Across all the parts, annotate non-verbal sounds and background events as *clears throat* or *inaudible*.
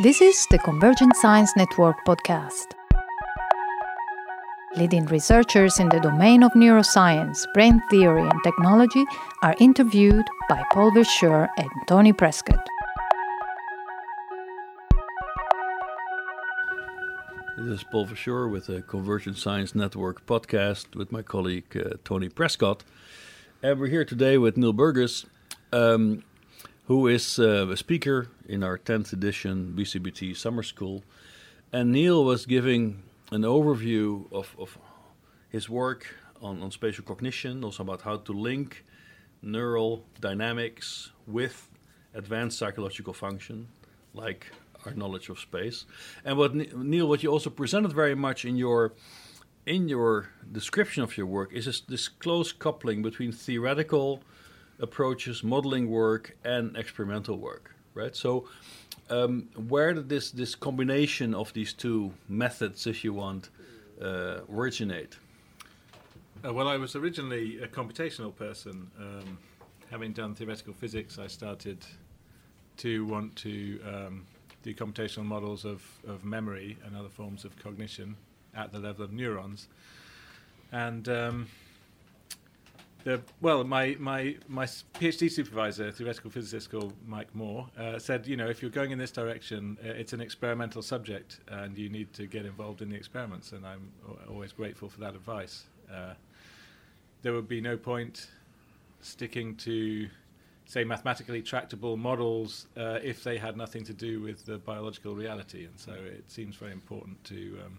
This is the Convergent Science Network podcast. Leading researchers in the domain of neuroscience, brain theory, and technology are interviewed by Paul Verschure and Tony Prescott. This is Paul Verschure with the Convergent Science Network podcast with my colleague uh, Tony Prescott. And we're here today with Neil Burgess, um, who is uh, a speaker in our 10th edition BCBT Summer School. And Neil was giving an overview of, of his work on, on spatial cognition, also about how to link neural dynamics with advanced psychological function, like our knowledge of space. And what Neil, what you also presented very much in your in your description of your work is this, this close coupling between theoretical approaches, modeling work, and experimental work, right? So, um, where did this this combination of these two methods, if you want, uh, originate? Uh, well, I was originally a computational person. Um, having done theoretical physics, I started to want to um, do computational models of, of memory and other forms of cognition at the level of neurons. And um, the, well, my, my, my PhD supervisor, theoretical physicist called Mike Moore, uh, said, you know, if you're going in this direction, uh, it's an experimental subject and you need to get involved in the experiments. And I'm always grateful for that advice. Uh, there would be no point sticking to, say, mathematically tractable models uh, if they had nothing to do with the biological reality. And so it seems very important to. Um,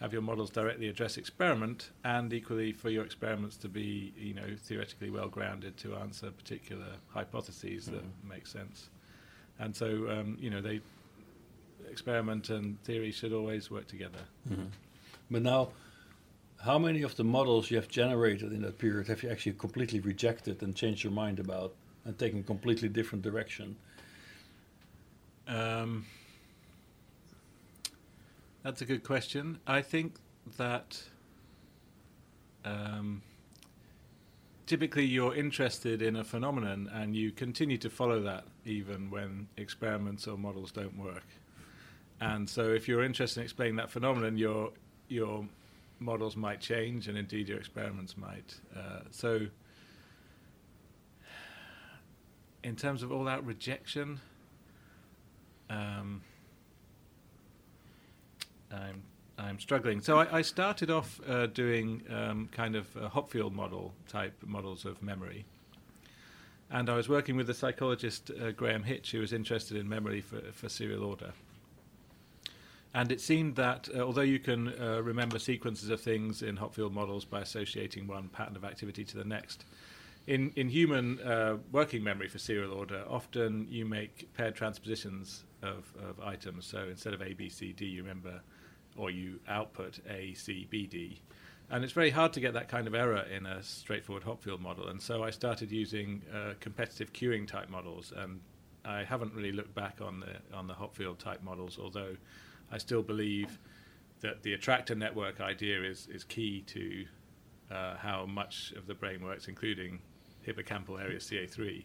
have your models directly address experiment, and equally for your experiments to be, you know, theoretically well grounded to answer particular hypotheses mm-hmm. that make sense. And so, um, you know, they experiment and theory should always work together. Mm-hmm. But now, how many of the models you have generated in that period have you actually completely rejected and changed your mind about and taken a completely different direction? Um, that's a good question. I think that um, typically you're interested in a phenomenon and you continue to follow that even when experiments or models don't work. And so, if you're interested in explaining that phenomenon, your your models might change, and indeed your experiments might. Uh, so, in terms of all that rejection, um, I'm I'm struggling. So I, I started off uh, doing um, kind of Hopfield model type models of memory, and I was working with the psychologist uh, Graham Hitch, who was interested in memory for, for serial order. And it seemed that uh, although you can uh, remember sequences of things in Hopfield models by associating one pattern of activity to the next, in, in human uh, working memory for serial order, often you make paired transpositions of, of items. So instead of A, B, C, D, you remember or you output A, C, B, D. And it's very hard to get that kind of error in a straightforward Hopfield model. And so I started using uh, competitive queuing type models. And I haven't really looked back on the, on the Hopfield type models, although I still believe that the attractor network idea is, is key to uh, how much of the brain works, including hippocampal area CA3.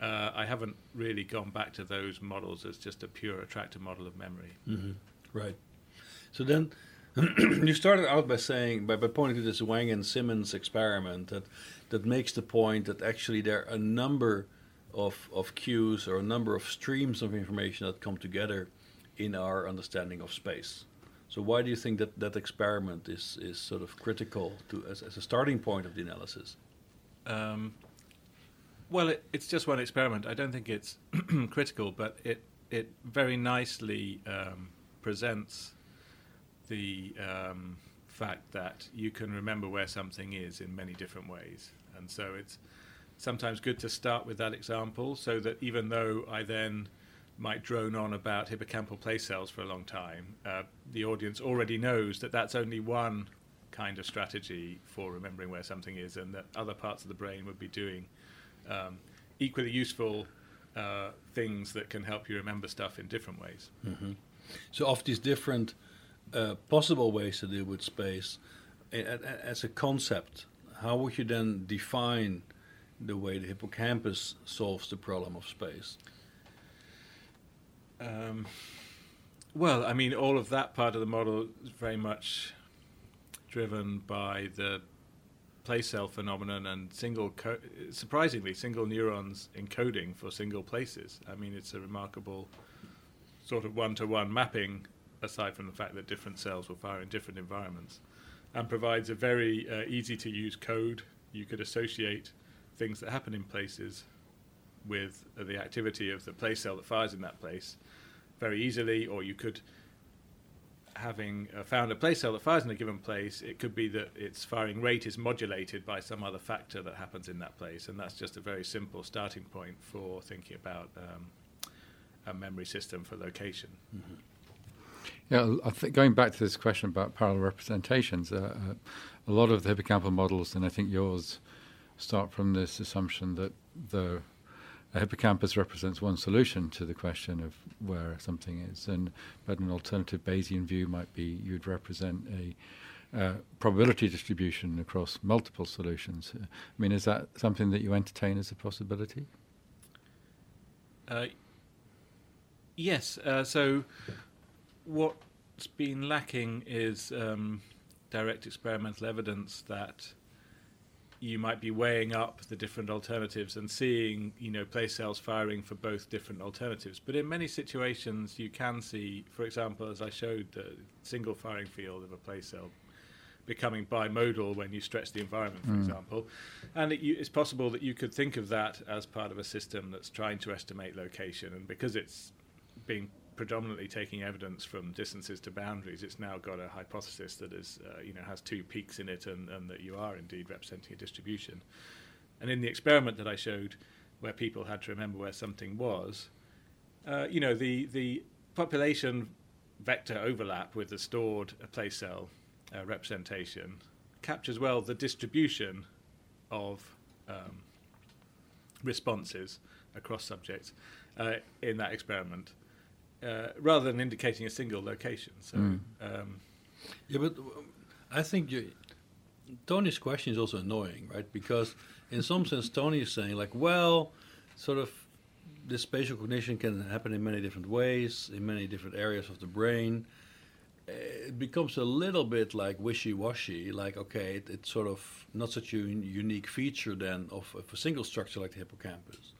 Uh, I haven't really gone back to those models as just a pure attractor model of memory. Mm-hmm. Right. So then *clears throat* you started out by saying, by, by pointing to this Wang and Simons experiment that, that makes the point that actually there are a number of, of cues or a number of streams of information that come together in our understanding of space. So why do you think that that experiment is, is sort of critical to as, as a starting point of the analysis? Um, well, it, it's just one experiment. I don't think it's *clears throat* critical, but it it very nicely um, presents the um, fact that you can remember where something is in many different ways. And so it's sometimes good to start with that example so that even though I then might drone on about hippocampal place cells for a long time, uh, the audience already knows that that's only one kind of strategy for remembering where something is, and that other parts of the brain would be doing um, equally useful uh, things that can help you remember stuff in different ways. Mm-hmm. So, of these different uh, possible ways to deal with space as a concept, how would you then define the way the hippocampus solves the problem of space? Um, well, I mean, all of that part of the model is very much driven by the place cell phenomenon and single, co- surprisingly, single neurons encoding for single places. I mean, it's a remarkable sort of one-to-one mapping, aside from the fact that different cells will fire in different environments, and provides a very uh, easy-to-use code. You could associate things that happen in places with uh, the activity of the place cell that fires in that place very easily, or you could, having uh, found a place cell that fires in a given place, it could be that its firing rate is modulated by some other factor that happens in that place, and that's just a very simple starting point for thinking about um, a memory system for location. Mm-hmm. Yeah, I think going back to this question about parallel representations, uh, uh, a lot of the hippocampal models, and I think yours, start from this assumption that the hippocampus represents one solution to the question of where something is, and but an alternative Bayesian view might be you'd represent a uh, probability distribution across multiple solutions. Uh, I mean, is that something that you entertain as a possibility? Uh, yes. Uh, so, what's been lacking is um, direct experimental evidence that you might be weighing up the different alternatives and seeing, you know, place cells firing for both different alternatives. But in many situations, you can see, for example, as I showed, the single firing field of a place cell becoming bimodal when you stretch the environment, for mm. example. And it, you, it's possible that you could think of that as part of a system that's trying to estimate location. And because it's being predominantly taking evidence from distances to boundaries, it's now got a hypothesis that is, uh, you know, has two peaks in it, and, and that you are indeed representing a distribution. And in the experiment that I showed, where people had to remember where something was, uh, you know, the the population vector overlap with the stored place cell uh, representation captures well the distribution of um, responses across subjects uh, in that experiment uh, rather than indicating a single location. So, mm. um, yeah, but I think you, Tony's question is also annoying, right? Because in some sense, Tony is saying like, well, sort of, this spatial cognition can happen in many different ways, in many different areas of the brain. It becomes a little bit like wishy-washy. Like, okay, it, it's sort of not such a unique feature then of, of a single structure like the hippocampus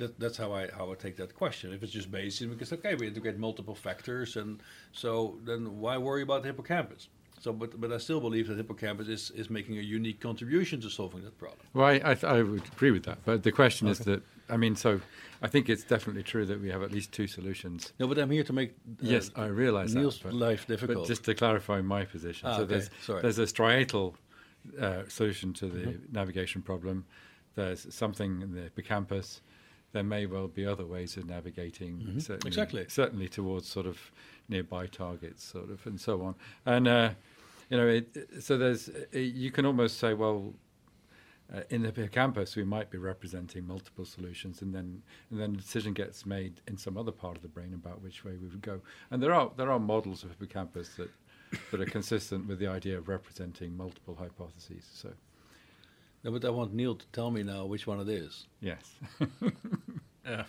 that, that's how I how I take that question. If it's just Bayesian, because okay, we integrate multiple factors, and so then why worry about the hippocampus? So, but but I still believe that hippocampus is, is making a unique contribution to solving that problem. Well, I I, th- I would agree with that, but the question okay. is that I mean, so I think it's definitely true that we have at least two solutions. No, but I'm here to make uh, yes, I realise Neil's that, life difficult. But just to clarify my position, ah, so okay. there's Sorry. there's a striatal uh, solution to the mm-hmm. navigation problem. There's something in the hippocampus there may well be other ways of navigating. Mm-hmm. Certainly, exactly. Certainly towards sort of nearby targets, sort of, and so on. And uh, you know, it, so there's it, you can almost say, well, uh, in the campus we might be representing multiple solutions, and then and then a decision gets made in some other part of the brain about which way we would go. And there are there are models of hippocampus that that are consistent with the idea of representing multiple hypotheses. So. No, but I want Neil to tell me now which one it is. Yes. *laughs* uh,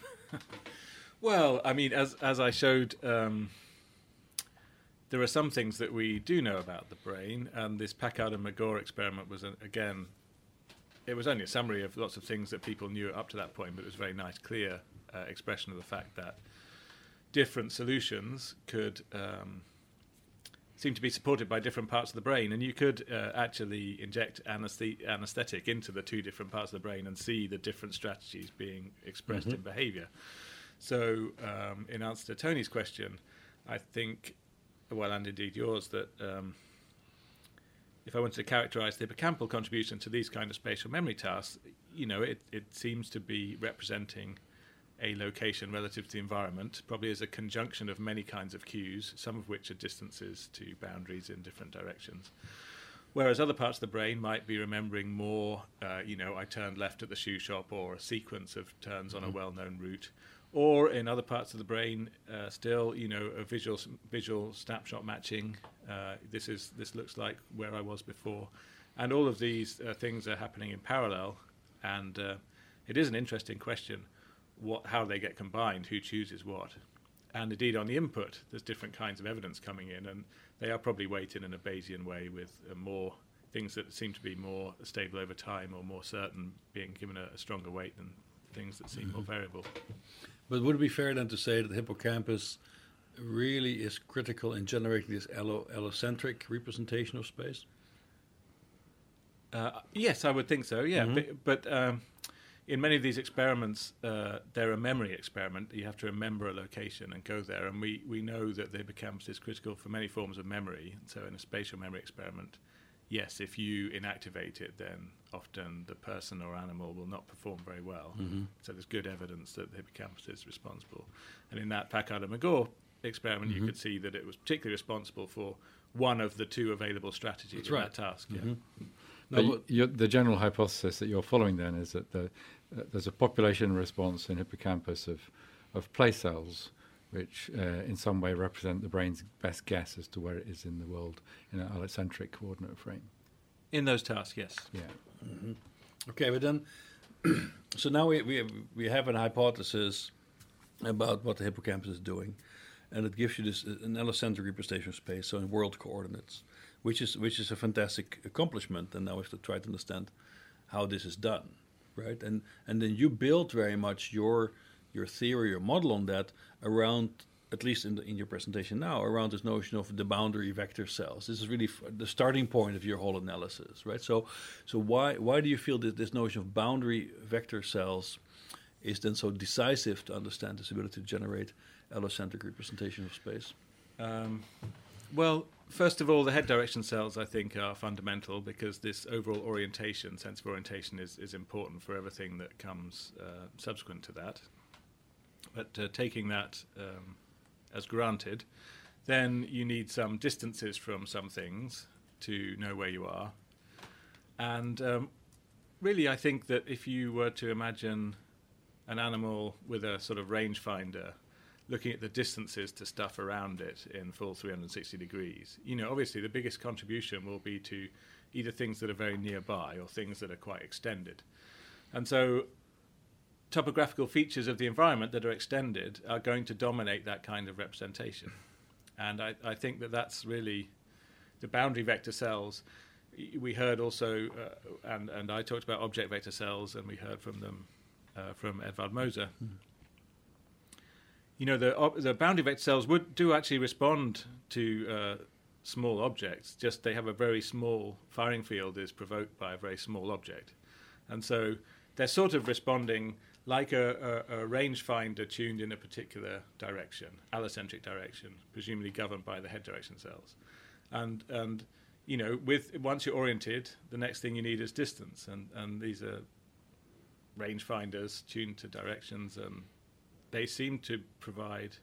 well, I mean, as as I showed, um, there are some things that we do know about the brain, and this Packard and McGaugh experiment was an, again. It was only a summary of lots of things that people knew up to that point, but it was a very nice, clear uh, expression of the fact that different solutions could um, seem to be supported by different parts of the brain, and you could uh, actually inject anesthetic into the two different parts of the brain and see the different strategies being expressed mm-hmm. in behavior. So, um, in answer to Tony's question, I think, well, and indeed yours, that um, if I wanted to characterize the hippocampal contribution to these kind of spatial memory tasks, you know, it, it seems to be representing a location relative to the environment, probably as a conjunction of many kinds of cues, some of which are distances to boundaries in different directions. Whereas other parts of the brain might be remembering more, uh, you know, I turned left at the shoe shop, or a sequence of turns on a mm-hmm. well-known route, or in other parts of the brain, uh, still, you know, a visual visual snapshot matching. Uh, this is this looks like where I was before, and all of these uh, things are happening in parallel, and uh, it is an interesting question what how they get combined, who chooses what. and indeed on the input, there's different kinds of evidence coming in, and they are probably weighted in a Bayesian way with uh, more things that seem to be more stable over time or more certain being given a, a stronger weight than things that seem more variable. But would it be fair then to say that the hippocampus really is critical in generating this allo- allocentric representation of space? Uh, yes, I would think so. Yeah, Mhm. but, but um, in many of these experiments, uh, they're a memory experiment. You have to remember a location and go there, and we, we know that the hippocampus is critical for many forms of memory. So, in a spatial memory experiment, yes, if you inactivate it, then often the person or animal will not perform very well. Mhm. So, there's good evidence that the hippocampus is responsible. And in that Packard and McGaugh experiment, you Mhm. could see that it was particularly responsible for one of the two available strategies That's in right. that task. Yeah. But No, you're- the general hypothesis that you're following then is that the, uh, there's a population response in hippocampus of, of place cells, which uh, in some way represent the brain's best guess as to where it is in the world in an allocentric coordinate frame. In those tasks, yes. Yeah. Okay, but then, *clears throat* so now we, we, have, we have an hypothesis about what the hippocampus is doing, and it gives you this an allocentric representation of space, so in world coordinates, which is which is a fantastic accomplishment. And now we have to try to understand how this is done, right? And and then you build very much your your theory or model on that around at least in, the, in your presentation now, around this notion of the boundary vector cells. This is really the starting point of your whole analysis, right? So, so why why do you feel that this notion of boundary vector cells is then so decisive to understand this ability to generate allocentric representation of space? Um, well, first of all, the head direction cells I think are fundamental because this overall orientation, sense of orientation, is, is important for everything that comes uh, subsequent to that. But uh, taking that um, as granted, then you need some distances from some things to know where you are. And um, really, I think that if you were to imagine an animal with a sort of rangefinder looking at the distances to stuff around it in full 360 degrees, you know, obviously the biggest contribution will be to either things that are very nearby or things that are quite extended. And so topographical features of the environment that are extended are going to dominate that kind of representation. And I, I think that that's really the boundary vector cells. We heard also, uh, and, and I talked about object vector cells, and we heard from them uh, from Edvard Moser. You know, the, the boundary vector cells would do actually respond to uh, small objects, just they have a very small firing field is provoked by a very small object. And so they're sort of responding like a, a, a rangefinder tuned in a particular direction, allocentric direction, presumably governed by the head direction cells. And, and you know, with once you're oriented, the next thing you need is distance, and, and these are rangefinders tuned to directions, and they seem to provide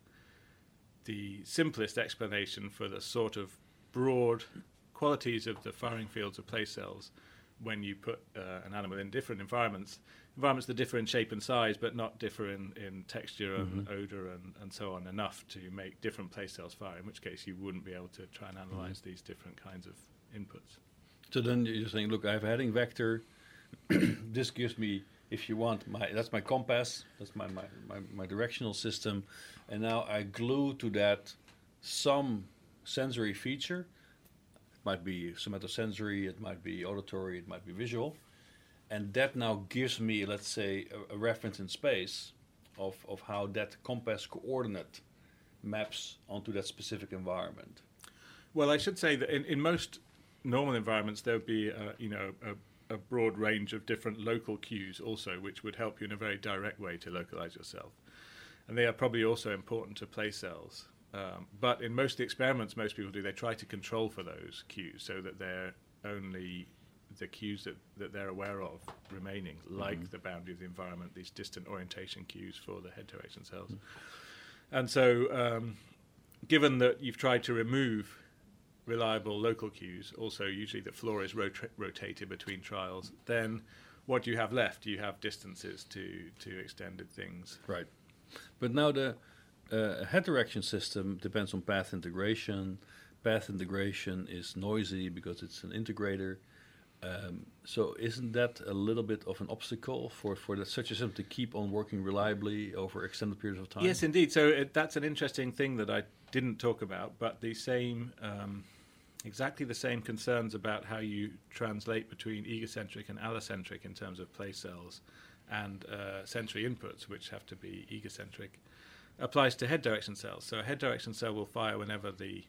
the simplest explanation for the sort of broad qualities of the firing fields of place cells when you put uh, an animal in different environments, environments that differ in shape and size, but not differ in, in texture and odor and, and so on enough to make different place cells fire, in which case you wouldn't be able to try and analyze these different kinds of inputs. So then you're saying, look, I have a heading vector. *coughs* this gives me, if you want, my that's my compass. That's my, my, my, my directional system. And now I glue to that some sensory feature. It might be somatosensory, it might be auditory, it might be visual. And that now gives me, let's say, a, a reference in space of, of how that compass coordinate maps onto that specific environment. Well, I should say that in, in most normal environments, there would be, uh, you know, a, a broad range of different local cues also, which would help you in a very direct way to localize yourself. And they are probably also important to place cells. Um, but in most of the experiments most people do, they try to control for those cues so that they're only the cues that, that they're aware of remaining, like the boundary of the environment, these distant orientation cues for the head direction cells. And so, um, given that you've tried to remove reliable local cues, also usually the floor is rota- rotated between trials, then what do you have left? You have distances to, to extended things. Right. But now the uh, head direction system depends on path integration. Path integration is noisy because it's an integrator. Um, so isn't that a little bit of an obstacle for, for the, such a system to keep on working reliably over extended periods of time? Yes, indeed. So it, that's an interesting thing that I didn't talk about, but the same, um, exactly the same concerns about how you translate between egocentric and allocentric in terms of place cells and uh, sensory inputs, which have to be egocentric, applies to head direction cells. So a head direction cell will fire whenever the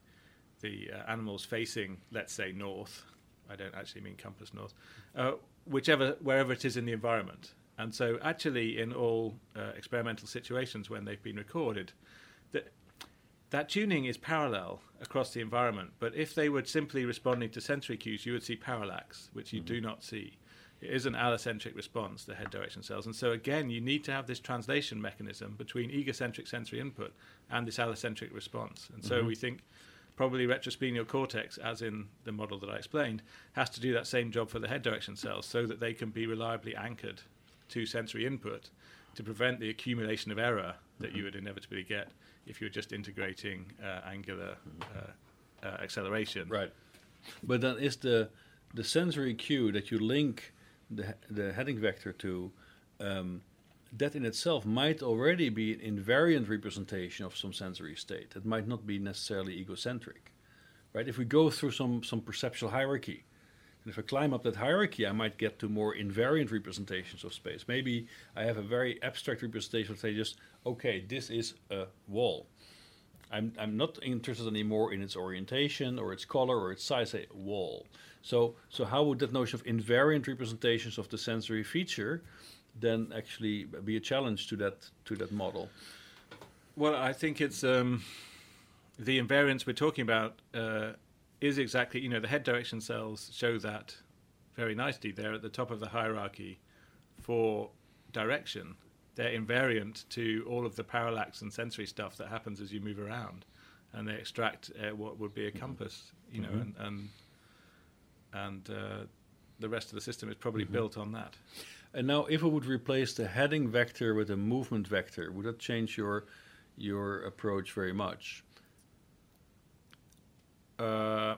the uh, animal's facing, let's say, north. I don't actually mean compass north, uh, whichever wherever it is in the environment. And so, actually, in all uh, experimental situations when they've been recorded, that that tuning is parallel across the environment. But if they were simply responding to sensory cues, you would see parallax, which you mm-hmm. do not see. It is an allocentric response, the head direction cells. And so, again, you need to have this translation mechanism between egocentric sensory input and this allocentric response. And so, mm-hmm. we think probably retrosplenial cortex, as in the model that I explained, has to do that same job for the head direction cells so that they can be reliably anchored to sensory input to prevent the accumulation of error that you would inevitably get if you're just integrating uh, angular uh, uh, acceleration. Right. But then is the the sensory cue that you link the the heading vector to um, that in itself might already be an invariant representation of some sensory state. It might not be necessarily egocentric, right? If we go through some some perceptual hierarchy, and if I climb up that hierarchy, I might get to more invariant representations of space. Maybe I have a very abstract representation, say just okay, this is a wall. I'm I'm not interested anymore in its orientation or its color or its size. A wall. So so how would that notion of invariant representations of the sensory feature then actually be a challenge to that to that model? Well, I think it's um, the invariance we're talking about uh, is exactly you know the head direction cells show that very nicely. They're at the top of the hierarchy for direction. They're invariant to all of the parallax and sensory stuff that happens as you move around, and they extract uh, what would be a compass, you know, mm-hmm. and and, and uh, the rest of the system is probably mm-hmm. built on that. And now, if I would replace the heading vector with a movement vector, would that change your your approach very much? Uh,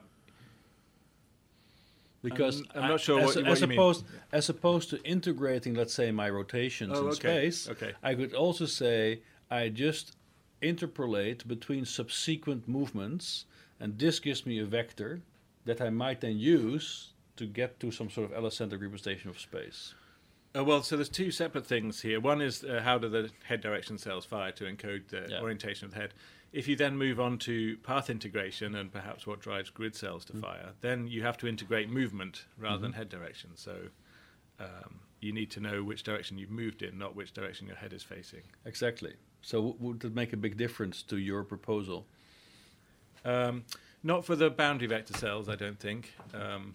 because I'm, I'm not sure as, what, as opposed as opposed to integrating, let's say, my rotations oh, in okay. space. Okay. I could also say I just interpolate between subsequent movements, and this gives me a vector that I might then use to get to some sort of allocentric representation of space. Uh, well, so there's two separate things here. One is uh, how do the head direction cells fire to encode the yeah. orientation of the head. If you then move on to path integration and perhaps what drives grid cells to mm-hmm. fire, then you have to integrate movement rather mm-hmm. than head direction. So um, you need to know which direction you've moved in, not which direction your head is facing. Exactly. So w- would that make a big difference to your proposal? Um, not for the boundary vector cells, I don't think. Um,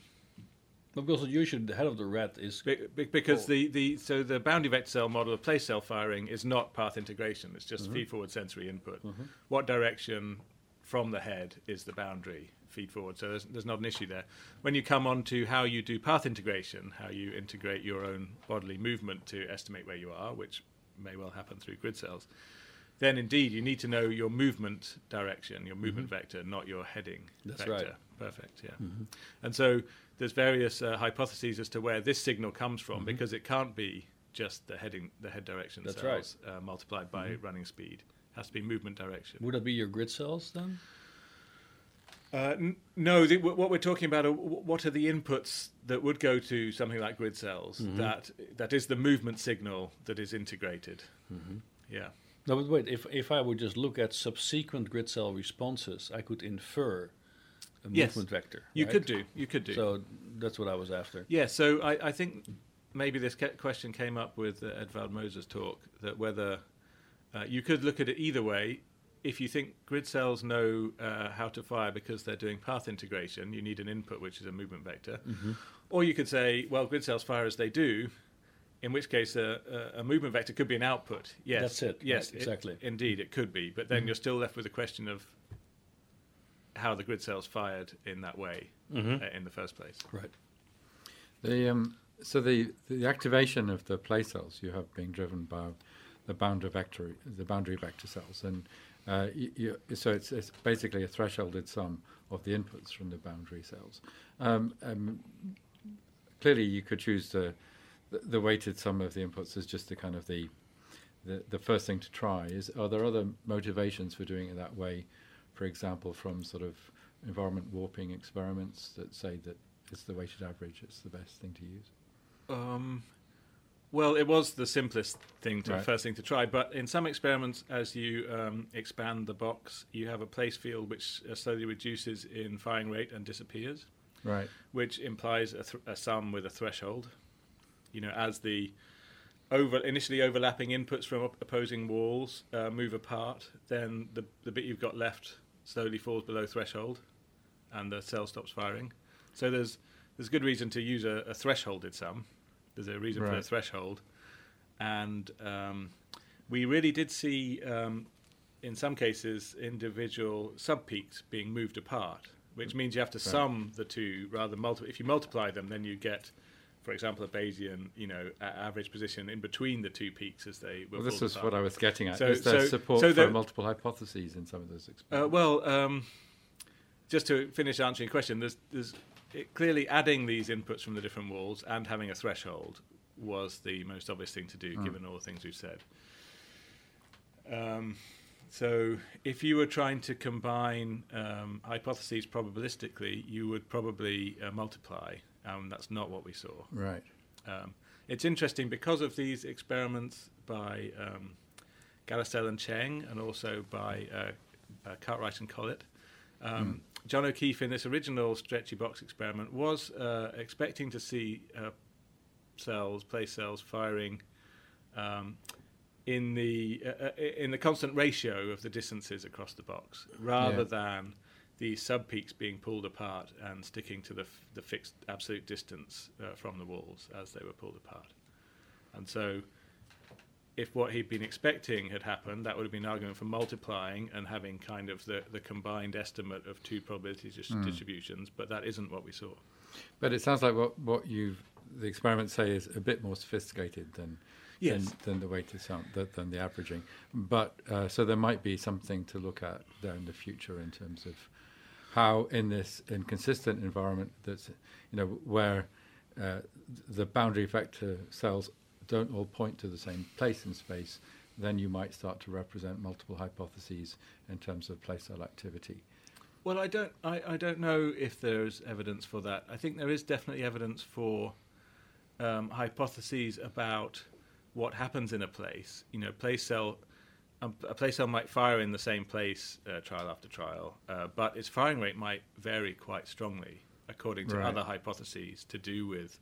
because usually the head of the rat is Be- because oh. the, the so the boundary vector cell model of place cell firing is not path integration. It's just mm-hmm. feed forward sensory input. Mm-hmm. What direction from the head is the boundary feed forward? So there's, there's not an issue there. When you come on to how you do path integration, how you integrate your own bodily movement to estimate where you are, which may well happen through grid cells, then indeed you need to know your movement direction, your movement mm-hmm. vector, not your heading That's vector. right. Perfect. Yeah. Mm-hmm. And so there's various uh, hypotheses as to where this signal comes from mm-hmm. because it can't be just the heading, the head direction That's cells right. uh, multiplied by mm-hmm. running speed. It has to be movement direction. Would that be your grid cells then? Uh, n- no, the, w- what we're talking about are w- what are the inputs that would go to something like grid cells mm-hmm. that that is the movement signal that is integrated. Mm-hmm. Yeah. No, but wait. If if I would just look at subsequent grid cell responses, I could infer a yes. movement vector. You right? could do. You could do. So that's what I was after. Yeah. So I, I think maybe this question came up with uh, Edvard Moser's talk that whether uh, you could look at it either way. If you think grid cells know uh, how to fire because they're doing path integration, you need an input which is a movement vector. Mm-hmm. Or you could say, well, grid cells fire as they do, in which case a, a, movement vector could be an output. Yes, that's it. Yes, right, exactly. It, indeed, it could be. But then mm-hmm. you're still left with the question of how the grid cells fired in that way mm-hmm. uh, in the first place. Right. The um, so the the activation of the place cells you have being driven by the boundary vector the boundary vector cells and uh, you, you, so it's, it's, basically a thresholded sum of the inputs from the boundary cells. Um, um, clearly you could choose the, the the weighted sum of the inputs as just the kind of the the, the first thing to try. Is are there other motivations for doing it that way? For example, from sort of environment warping experiments that say that it's the weighted average, it's the best thing to use. Um, well, it was the simplest thing to Right. first thing to try, but in some experiments, as you um, expand the box, you have a place field which uh, slowly reduces in firing rate and disappears, Right. which implies a, th- a sum with a threshold. You know, as the over initially overlapping inputs from op- opposing walls uh, move apart, then the the bit you've got left slowly falls below threshold, and the cell stops firing. So there's there's good reason to use a, a thresholded sum. There's a reason for a threshold, and um, we really did see um, in some cases individual sub peaks being moved apart, which means you have to Right. sum the two rather than multiply. If you multiply them, then you get, for example, a Bayesian, you know, average position in between the two peaks as they will. Well, this is what I was getting at. So- is there so- support so for there- multiple hypotheses in some of those Uh, experiments? well, um, just to finish answering your question, there's, there's it, clearly adding these inputs from the different walls and having a threshold was the most obvious thing to do, Mm. given all the things we've said. Um, so, if you were trying to combine um, hypotheses probabilistically, you would probably uh, multiply, and that's not what we saw. right. Um, it's interesting because of these experiments by um, and Cheng, and also by uh, uh, Cartwright and Collett. Um, John O'Keefe, in this original stretchy box experiment, was uh, expecting to see uh, cells, place cells, firing um, in the uh, uh, in the constant ratio of the distances across the box, rather Yeah. than the sub peaks being pulled apart and sticking to the f- the fixed absolute distance uh, from the walls as they were pulled apart. And so, if what he'd been expecting had happened, that would have been an argument for multiplying and having kind of the, the combined estimate of two probability dis- Hmm. distributions, but that isn't what we saw. But it sounds like what what you the experiments say is a bit more sophisticated than Yes. than, than the weighted sum than, than the averaging. But uh, so there might be something to look at there in the future in terms of how in this inconsistent environment that's you know where uh, the boundary vector cells don't all point to the same place in space, then you might start to represent multiple hypotheses in terms of place cell activity. Well, I don't, I, I don't know if there's evidence for that. I think there is definitely evidence for um, hypotheses about what happens in a place. You know, place cell, a place cell might fire in the same place uh, trial after trial, uh, but its firing rate might vary quite strongly according to Right. other hypotheses to do with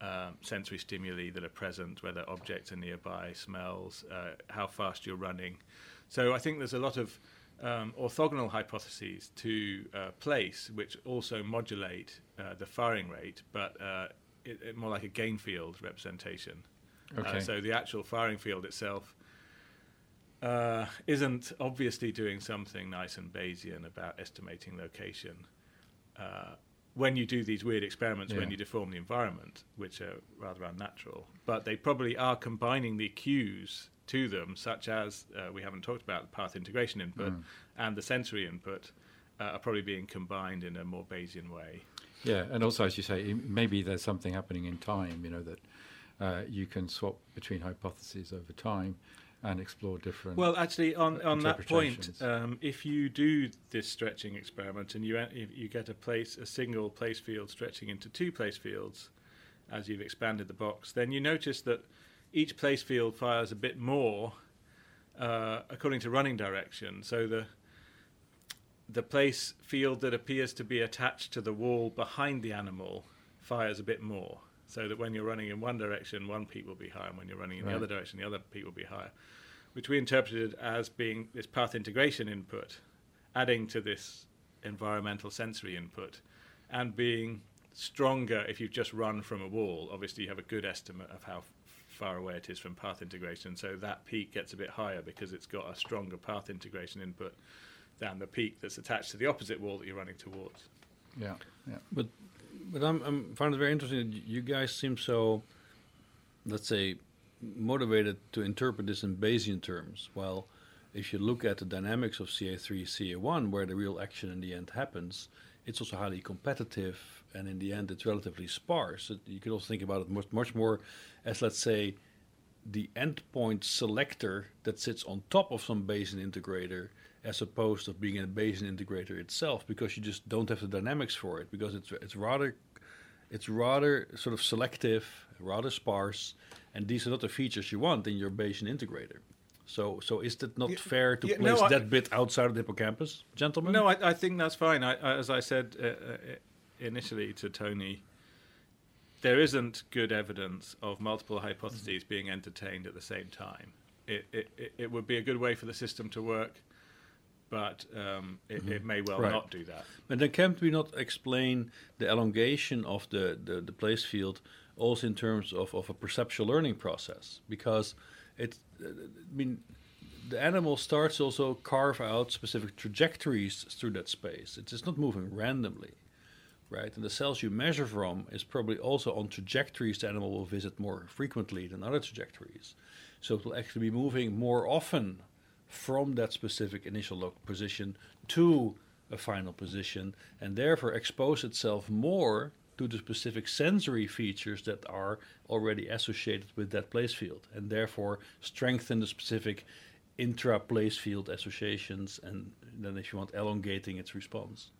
um, sensory stimuli that are present, whether objects are nearby, smells, uh, how fast you're running. So I think there's a lot of um, orthogonal hypotheses to uh, place, which also modulate uh, the firing rate, but uh, it, it more like a gain field representation. Okay. So the actual firing field itself uh, isn't obviously doing something nice and Bayesian about estimating location. Uh, when you do these weird experiments, when you deform the environment, which are rather unnatural, but they probably are combining the cues to them, such as uh, we haven't talked about the path integration input Mm. and the sensory input, uh, are probably being combined in a more Bayesian way. Yeah, and also as you say, maybe there's something happening in time. You know that uh, you can swap between hypotheses over time and explore different. Well, actually, on, on that point, um, if you do this stretching experiment and you en- you get a place a single place field stretching into two place fields, as you've expanded the box, then you notice that each place field fires a bit more uh, according to running direction. So the the place field that appears to be attached to the wall behind the animal fires a bit more. So that when you're running in one direction, one peak will be higher, and when you're running in the other direction, the other peak will be higher which we interpreted as being this path integration input, adding to this environmental sensory input, and being stronger if you've just run from a wall. Obviously, you have a good estimate of how far away it is from path integration, so that peak gets a bit higher because it's got a stronger path integration input than the peak that's attached to the opposite wall that you're running towards. yeah, yeah. But but I'm, I'm it very interesting. that You guys seem so, let's say, motivated to interpret this in Bayesian terms. While if you look at the dynamics of CA3, CA1, where the real action in the end happens, it's also highly competitive, and in the end, it's relatively sparse. You could also think about it much, much more as, let's say, the endpoint selector that sits on top of some Bayesian integrator as opposed to being a Bayesian integrator itself because you just don't have the dynamics for it because it's it's rather it's rather sort of selective, rather sparse, and these are not the features you want in your Bayesian integrator. So, so is it not Yeah, fair to yeah, place no, I- that bit outside of the hippocampus, gentlemen? No, I, I think that's fine. I, I, as I said uh, uh, initially to Tony, there isn't good evidence of multiple hypotheses being entertained at the same time. It, it- it would be a good way for the system to work, but um, it, it may well Right. not do that. But then can't we not explain the elongation of the, the, the place field also in terms of, of a perceptual learning process? Because it, uh, I mean, the animal starts to also carve out specific trajectories through that space. It's just not moving randomly, right? And the cells you measure from is probably also on trajectories the animal will visit more frequently than other trajectories. So it will actually be moving more often from that specific initial lo- position to a final position and therefore expose itself more to the specific sensory features that are already associated with that place field and therefore strengthen the specific intra place field associations and then if you want elongating its response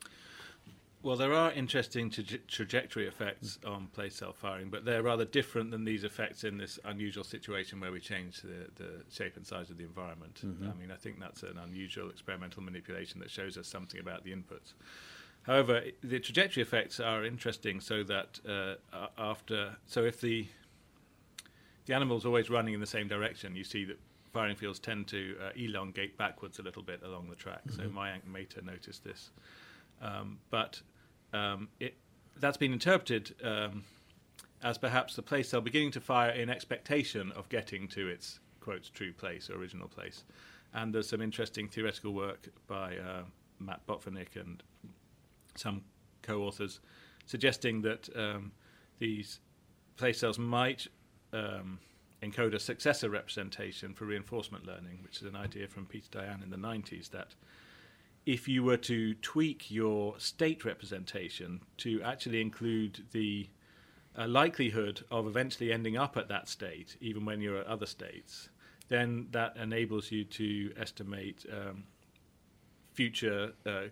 Well, there are interesting traje- trajectory effects on place cell firing, but they're rather different than these effects in this unusual situation where we change the, the shape and size of the environment. I mean, I think that's an unusual experimental manipulation that shows us something about the inputs. However, the trajectory effects are interesting so that uh, after, so if the the animal's always running in the same direction, you see that firing fields tend to uh, elongate backwards a little bit along the track. So Mayank Mehta noticed this. Um, but um, it, that's been interpreted um, as perhaps the place cell beginning to fire in expectation of getting to its quotes true place or original place. And there's some interesting theoretical work by uh, Matt Botvinick and some co-authors suggesting that um, these place cells might um, encode a successor representation for reinforcement learning, which is an idea from Peter Dayan in the 90s that if you were to tweak your state representation to actually include the uh, likelihood of eventually ending up at that state, even when you're at other states, then that enables you to estimate um, future uh,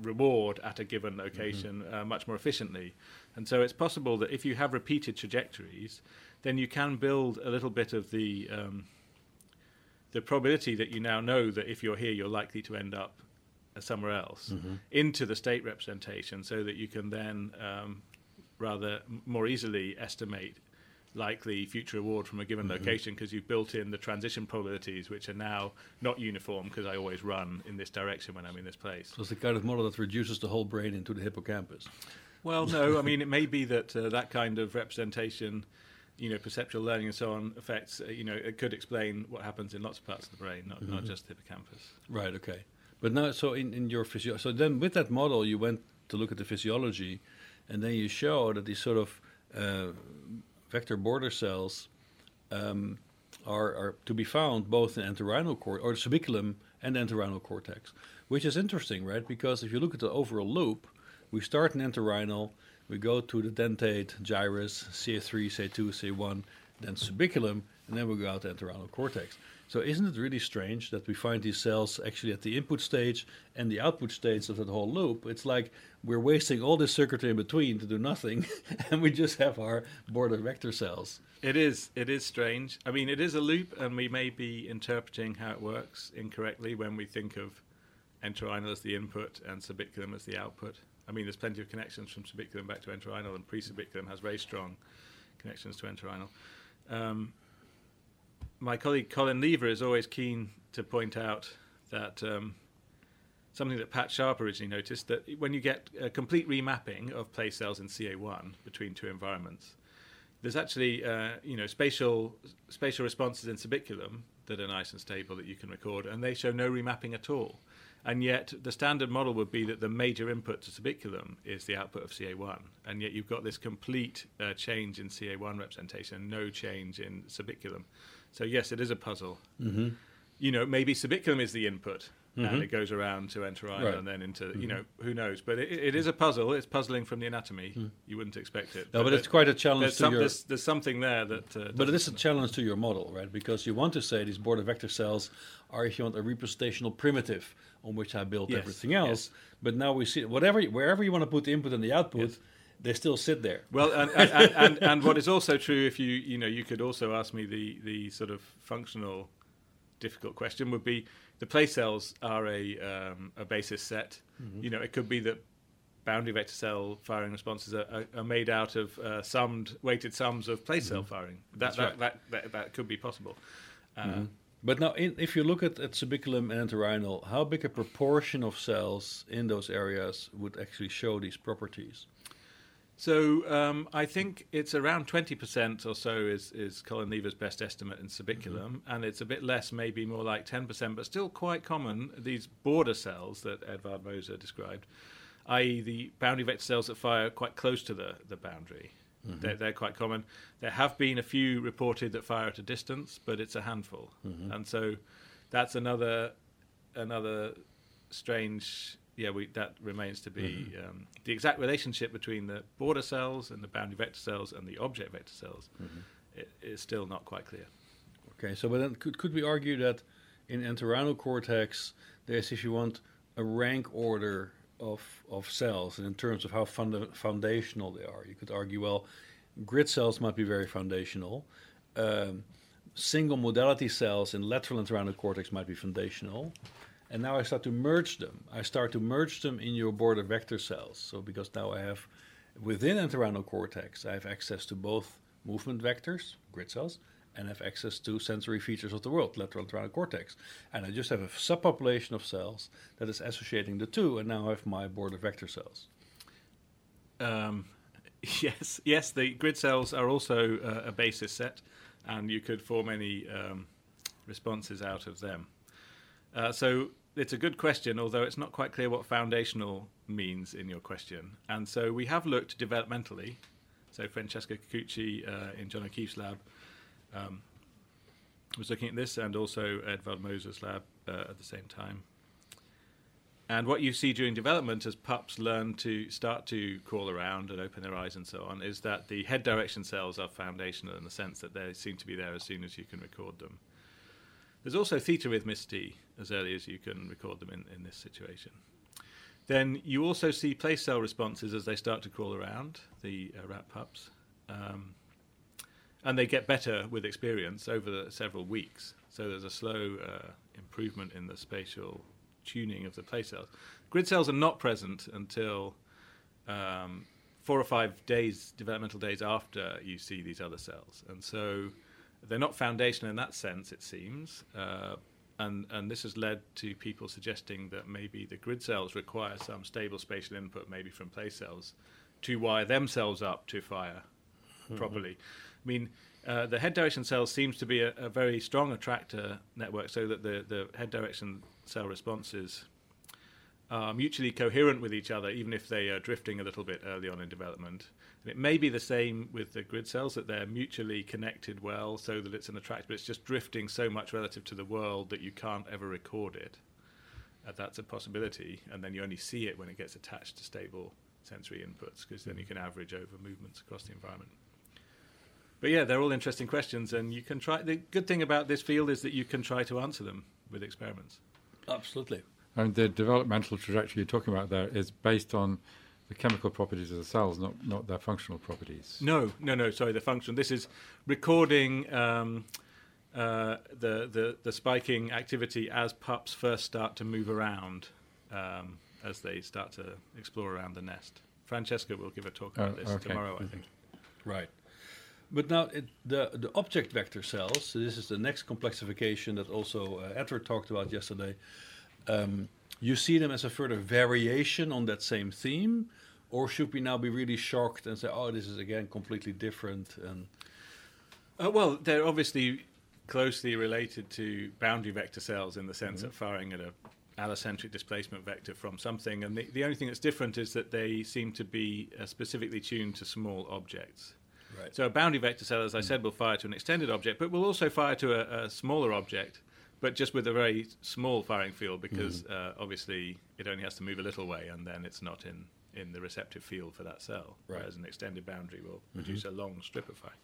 reward at a given location uh, much more efficiently. And so it's possible that if you have repeated trajectories, then you can build a little bit of the um, the probability that you now know that if you're here, you're likely to end up somewhere else into the state representation, so that you can then um, rather more easily estimate likely future reward from a given location because you've built in the transition probabilities, which are now not uniform because I always run in this direction when I'm in this place. so it's the kind of model that reduces the whole brain into the hippocampus Well, no, I mean it may be that uh, that kind of representation, you know, perceptual learning and so on affects. Uh, you know, it could explain what happens in lots of parts of the brain, not not just the hippocampus. Right. Okay. But now, so in, in your physio, so then with that model, you went to look at the physiology, and then you show that these sort of uh, vector border cells um, are, are to be found both in entorhinal cortex or the subiculum and entorhinal cortex, which is interesting, right? Because if you look at the overall loop, we start in entorhinal, we go to the dentate, gyrus, CA3, CA2, CA1, then subiculum, and then we go out to entorhinal cortex. So isn't it really strange that we find these cells actually at the input stage and the output stage of that whole loop? It's like we're wasting all this circuitry in between to do nothing, *laughs* and we just have our border vector cells. It is. It is strange. I mean, it is a loop, and we may be interpreting how it works incorrectly when we think of entorhinal as the input and subiculum as the output. I mean, there's plenty of connections from subiculum back to entorhinal, and pre-subiculum has very strong connections to entorhinal. Um, my colleague Colin Lever is always keen to point out that um, something that Pat Sharp originally noticed that when you get a complete remapping of place cells in CA1 between two environments, there's actually uh, you know spatial spatial responses in subiculum that are nice and stable that you can record, and they show no remapping at all. And yet, the standard model would be that the major input to subiculum is the output of CA1, and yet you've got this complete uh, change in CA1 representation, no change in subiculum. So yes, it is a puzzle. Mm-hmm. you know, maybe subiculum is the input. And it goes around to entorhinal Mm-hmm. Right. Mm-hmm. and then into, you know, who knows? But it, it is a puzzle. It's puzzling from the anatomy. You wouldn't expect it. Mm. No, but it's quite a challenge there's, to some, your. there's, there's something there that. Uh, But it is a challenge to your model, right? Because you want to say these border vector cells are, if you want, a representational primitive on which I build Yes, everything else. yes. But now we see whatever, wherever you want to put the input and the output, they still sit there. Well, and, and, *laughs* and, and, what is also true, if you you know, you could also ask me the the sort of functional difficult question would be the place cells are a um, a basis set. Mm-hmm. You know, it could be that boundary vector cell firing responses are, are, are made out of uh, summed weighted sums of place cell firing. That Mm-hmm. That's that, right. that, that that could be possible. Uh, But now, in, if you look at, at subiculum and entorhinal, how big a proportion of cells in those areas would actually show these properties? So um, I think it's around 20% or so is, is Colin Lever's best estimate in subiculum, mm-hmm. and it's a bit less, maybe more like 10%, but still quite common, these border cells that Edvard Moser described, i.e. the boundary vector cells that fire quite close to the, the boundary. Mm-hmm. They're, they're quite common. There have been a few reported that fire at a distance, but it's a handful. Mm-hmm. And so that's another another strange yeah we that remains to be um, the exact relationship between the border cells and the boundary vector cells and the object vector cells i- is still not quite clear Okay, so but then could, could we argue that in entorhinal cortex, there's, if you want, a rank order of, of cells, and in terms of how funda- foundational they are? You could argue, well, grid cells might be very foundational. Um, single modality cells in lateral entorhinal cortex might be foundational. And now I start to merge them. I start to merge them in your border vector cells. So because now I have, within entorhinal cortex, I have access to both movement vectors, grid cells, and have access to sensory features of the world, lateral entorhinal cortex. And I just have a subpopulation of cells that is associating the two, and now I have my border vector cells. um, *laughs* yes yes the grid cells are also uh, a basis set and you could form any um, responses out of them uh, so it's a good question, although it's not quite clear what foundational means in your question. And so we have looked developmentally. So Francesca Cacucci uh, in John O'Keefe's lab um, was looking at this, and also Edvard Moser's lab uh, at the same time. And what you see during development as pups learn to start to crawl around and open their eyes and so on is that the head direction cells are foundational in the sense that they seem to be there as soon as you can record them. There's also theta rhythmicity as early as you can record them in, in this situation. Then you also see place cell responses as they start to crawl around, the uh, rat pups. Um, and they get better with experience over several weeks. So there's a slow uh, improvement in the spatial tuning of the place cells. Grid cells are not present until um, four or five days, developmental days after you see these other cells. And so they're not foundational in that sense, it seems. Uh, and, and this has led to people suggesting that maybe the grid cells require some stable spatial input, maybe from place cells, to wire themselves up to fire properly. I mean, uh, the head direction cell seems to be a, a very strong attractor network, so that the, the head direction cell responses are mutually coherent with each other, even if they are drifting a little bit early on in development. And it may be the same with the grid cells, that they're mutually connected well, so that it's an attractor, but it's just drifting so much relative to the world that you can't ever record it. Uh, that's a possibility, and then you only see it when it gets attached to stable sensory inputs, because then you can average over movements across the environment. But yeah, they're all interesting questions, and you can try. The good thing about this field is that you can try to answer them with experiments. Absolutely. And the developmental trajectory you're talking about there is based on the chemical properties of the cells, not not their functional properties. No, no, no. Sorry, the function. This is recording um, uh, the, the the spiking activity as pups first start to move around, um, as they start to explore around the nest. Francesca will give a talk about Oh, this okay. tomorrow, I think. Right. But now it, the the object vector cells. So this is the next complexification that also uh, Edvard talked about yesterday. Um, you see them as a further variation on that same theme, or should we now be really shocked and say, "Oh, this is again completely different"? And Uh, well, they're obviously closely related to boundary vector cells in the sense of firing at a allocentric displacement vector from something, and the, the only thing that's different is that they seem to be uh, specifically tuned to small objects. right. So a boundary vector cell, as I said, will fire to an extended object, but will also fire to a, a smaller object, but just with a very small firing field because uh, obviously it only has to move a little way and then it's not in, in the receptive field for that cell, Right. whereas an extended boundary will produce a long strip of firing.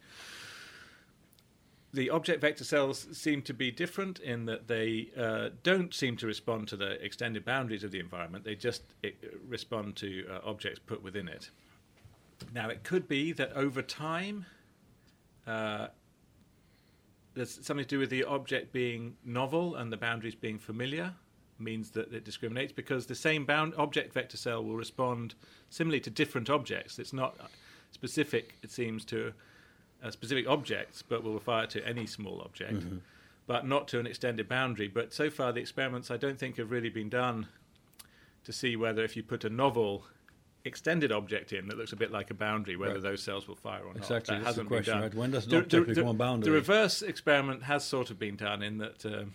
The object vector cells seem to be different in that they uh, don't seem to respond to the extended boundaries of the environment. They just uh, respond to uh, objects put within it. Now, it could be that over time, uh, there's something to do with the object being novel and the boundaries being familiar means that it discriminates because the same bound object vector cell will respond similarly to different objects. It's not specific, it seems, to uh, specific objects, but will fire to any small object, but not to an extended boundary. But so far, the experiments I don't think have really been done to see whether if you put a novel extended object in that looks a bit like a boundary, whether Right. those cells will fire or Exactly, not. That that's the hasn't question, been done. right? When does an The- the- a boundary? The reverse experiment has sort of been done in that um,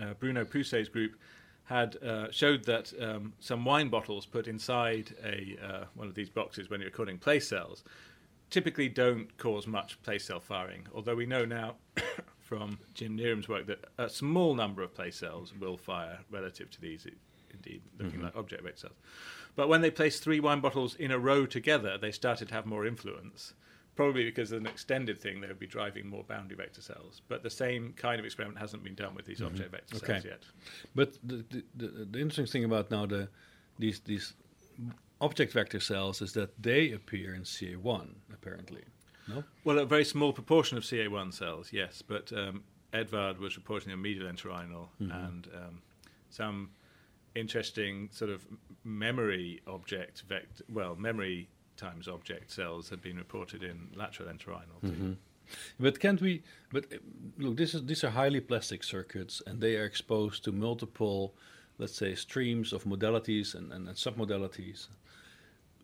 uh, Bruno Poucet's group had uh, showed that um, some wine bottles put inside a uh, one of these boxes when you're recording place cells typically don't cause much place cell firing. Although we know now *coughs* from Jim Knierim's work that a small number of place cells will fire relative to these, indeed looking like object vector cells. But when they placed three wine bottles in a row together, they started to have more influence. Probably because of an extended thing, they would be driving more boundary vector cells. But the same kind of experiment hasn't been done with these object vector cells yet. But the, the, the, the interesting thing about now the these these object vector cells is that they appear in CA1 apparently. No. Well, a very small proportion of CA1 cells, yes, but um, Edvard was reporting a medial entorhinal and um, some interesting sort of memory object vector, well, memory times object cells had been reported in lateral entorhinal too. But can't we? But uh, look, this is these are highly plastic circuits, and they are exposed to multiple, let's say, streams of modalities and, and, and submodalities.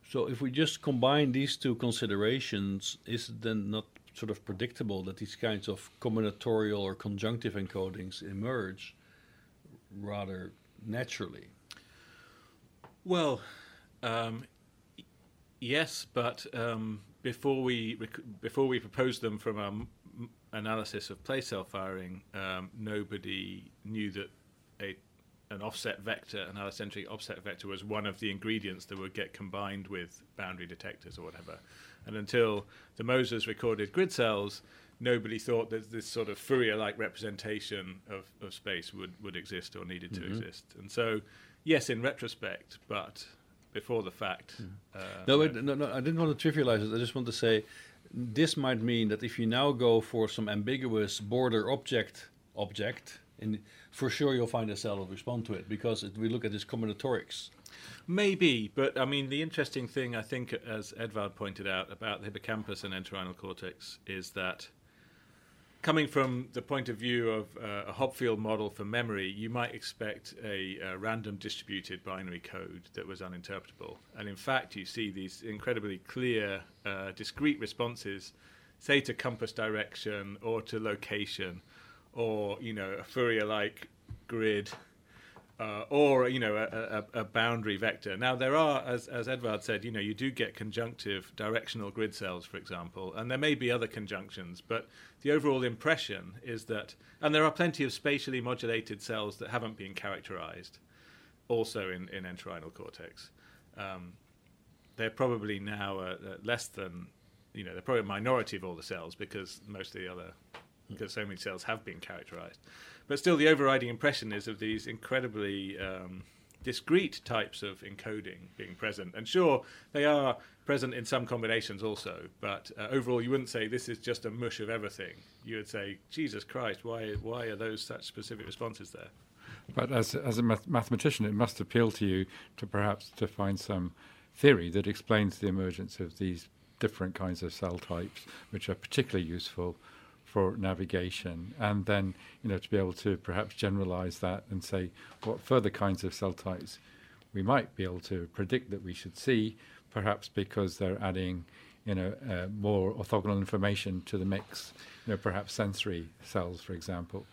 So if we just combine these two considerations, is it then not sort of predictable that these kinds of combinatorial or conjunctive encodings emerge rather naturally? Well, um, yes, but um, before we rec- before we proposed them from our m- analysis of place cell firing, um, nobody knew that a an offset vector, an allocentric offset vector, was one of the ingredients that would get combined with boundary detectors or whatever. And until the Mosers recorded grid cells, nobody thought that this sort of Fourier-like representation of, of space would, would exist or needed to exist. And so, yes, in retrospect, but before the fact. Uh, No, wait, no, no, I didn't want to trivialize it. I just want to say this might mean that if you now go for some ambiguous border object object, in, for sure you'll find a cell that will respond to it because it, we look at this combinatorics. Maybe, but I mean, the interesting thing I think, as Edvard pointed out about the hippocampus and entorhinal cortex, is that coming from the point of view of uh, a Hopfield model for memory, you might expect a, uh random distributed binary code that was uninterpretable. And in fact, you see these incredibly clear, uh, discrete responses, say to compass direction or to location, or you know, a Fourier-like grid uh, or you know a, a, a boundary vector. Now there are, as as Edvard said, you know you do get conjunctive directional grid cells, for example, and there may be other conjunctions, but the overall impression is that, and there are plenty of spatially modulated cells that haven't been characterized, also in in entorhinal cortex. Um, they're probably now uh, uh, less than, you know, they're probably a minority of all the cells because most of the other, because so many cells have been characterized. But still, the overriding impression is of these incredibly um, discrete types of encoding being present. And sure, they are present in some combinations also, but uh, overall, you wouldn't say this is just a mush of everything. You would say, Jesus Christ, why, why are those such specific responses there? But as as a math- mathematician, it must appeal to you to perhaps to find some theory that explains the emergence of these different kinds of cell types, which are particularly useful for navigation, and then you know to be able to perhaps generalize that and say what further kinds of cell types we might be able to predict that we should see, perhaps because they're adding you know uh, more orthogonal information to the mix, you know perhaps sensory cells, for example.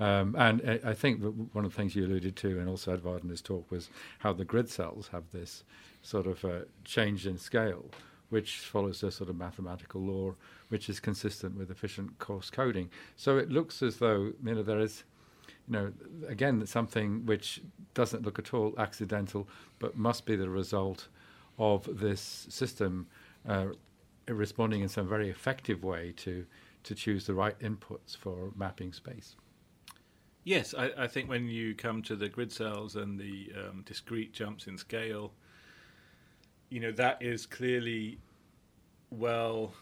Um, and I think that one of the things you alluded to, and also Edvard in his talk, was how the grid cells have this sort of uh, change in scale, which follows a sort of mathematical law, which is consistent with efficient coarse coding. So it looks as though you know there is you know, again, something which doesn't look at all accidental, but must be the result of this system uh, responding in some very effective way to to choose the right inputs for mapping space. Yes, I, I think when you come to the grid cells and the um, discrete jumps in scale, you know that is clearly well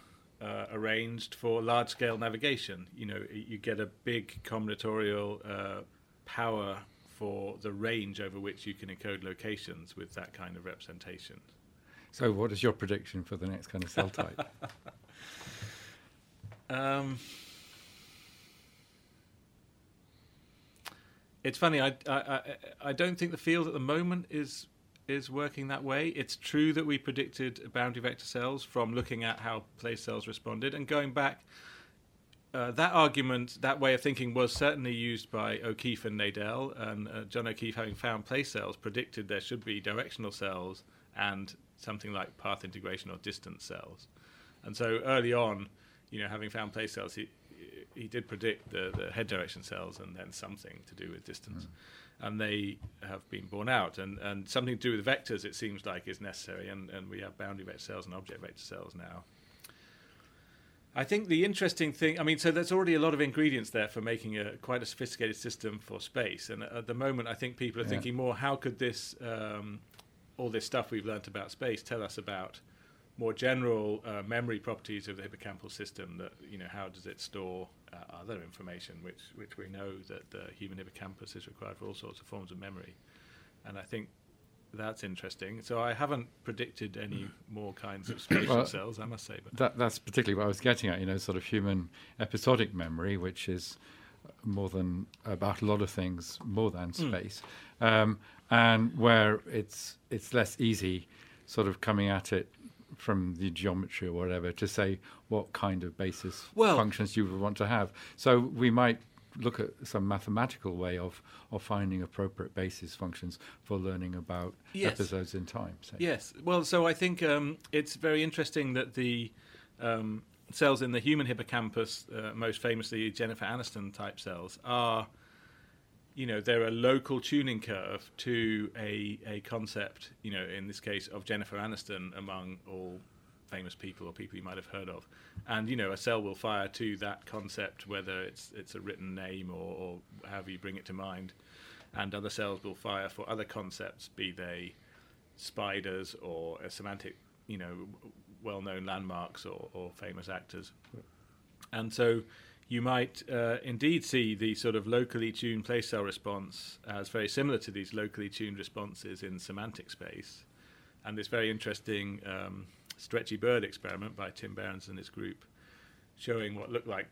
uh, arranged for large scale navigation. You know, you get a big combinatorial uh, power for the range over which you can encode locations with that kind of representation. So, what is your prediction for the next kind of cell type? *laughs* um, it's funny. I, I, I I don't think the field at the moment is is working that way. It's true that we predicted boundary vector cells from looking at how place cells responded and going back. Uh, that argument, that way of thinking, was certainly used by O'Keefe and Nadel. And uh, John O'Keefe, having found place cells, predicted there should be directional cells and something like path integration or distance cells. And so early on, you know, having found place cells, he he did predict the, the head direction cells and then something to do with distance. Mm. And they have been borne out. And, and something to do with vectors, it seems like, is necessary. And, and we have boundary vector cells and object vector cells now. I think the interesting thing, I mean, so there's already a lot of ingredients there for making a quite a sophisticated system for space. And at the moment, I think people are yeah. thinking more, how could this um, all this stuff we've learnt about space tell us about more general uh, memory properties of the hippocampal system that you know how does it store uh, other information which which we know that the human hippocampus is required for all sorts of forms of memory and i think that's interesting so i haven't predicted any *clears throat* more kinds of spatial well, cells i must say but that, that's particularly what i was getting at you know sort of human episodic memory which is more than about a lot of things more than hmm. space mm. um, and where it's it's less easy sort of coming at it from the geometry or whatever to say what kind of basis well, functions you would want to have. So we might look at some mathematical way of, of finding appropriate basis functions for learning about yes. episodes in time. Say. Yes. Well, so I think um, it's very interesting that the um, cells in the human hippocampus, uh, most famously Jennifer Aniston type cells, are you know they're a local tuning curve to a a concept you know in this case of Jennifer Aniston among all famous people or people you might have heard of. And you know a cell will fire to that concept whether it's it's a written name or, or however you bring it to mind. And other cells will fire for other concepts be they spiders or semantic you know well-known landmarks or, or famous actors. And so you might uh, indeed see the sort of locally tuned place cell response as very similar to these locally tuned responses in semantic space. And this very interesting um, stretchy bird experiment by Tim Behrens and his group showing what looked like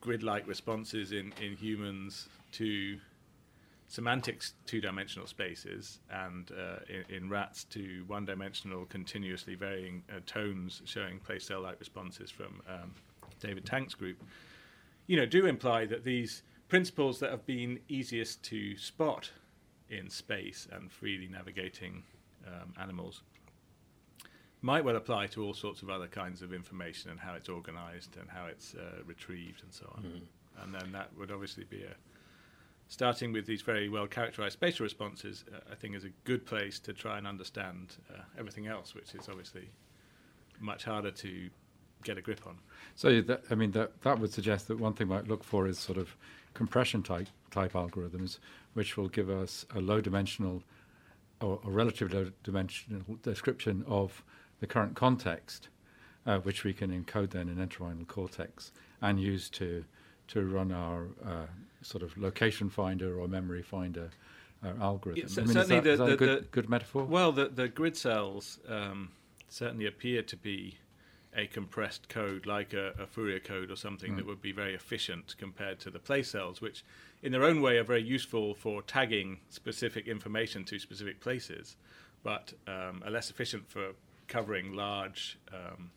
grid like responses in, in humans to semantics two dimensional spaces and uh, in, in, rats to one dimensional continuously varying uh, tones showing place cell like responses from um, David Tank's group you know, do imply that these principles that have been easiest to spot in space and freely navigating um, animals might well apply to all sorts of other kinds of information and how it's organized and how it's uh, retrieved and so on. Mm. And then that would obviously be a starting with these very well characterized spatial responses, uh, I think is a good place to try and understand uh, everything else, which is obviously much harder to get a grip on. So that, I mean that that would suggest that one thing we might look for is sort of compression type type algorithms, which will give us a low dimensional or a relatively low dimensional description of the current context, uh, which we can encode then in entorhinal cortex and use to to run our uh, sort of location finder or memory finder uh, algorithm. Yeah, I mean, certainly, is that, the, is that the, a good, the, good metaphor. Well, the the grid cells um, certainly appear to be a compressed code like a, a Fourier code or something mm. that would be very efficient compared to the place cells, which in their own way are very useful for tagging specific information to specific places, but um, are less efficient for covering large um,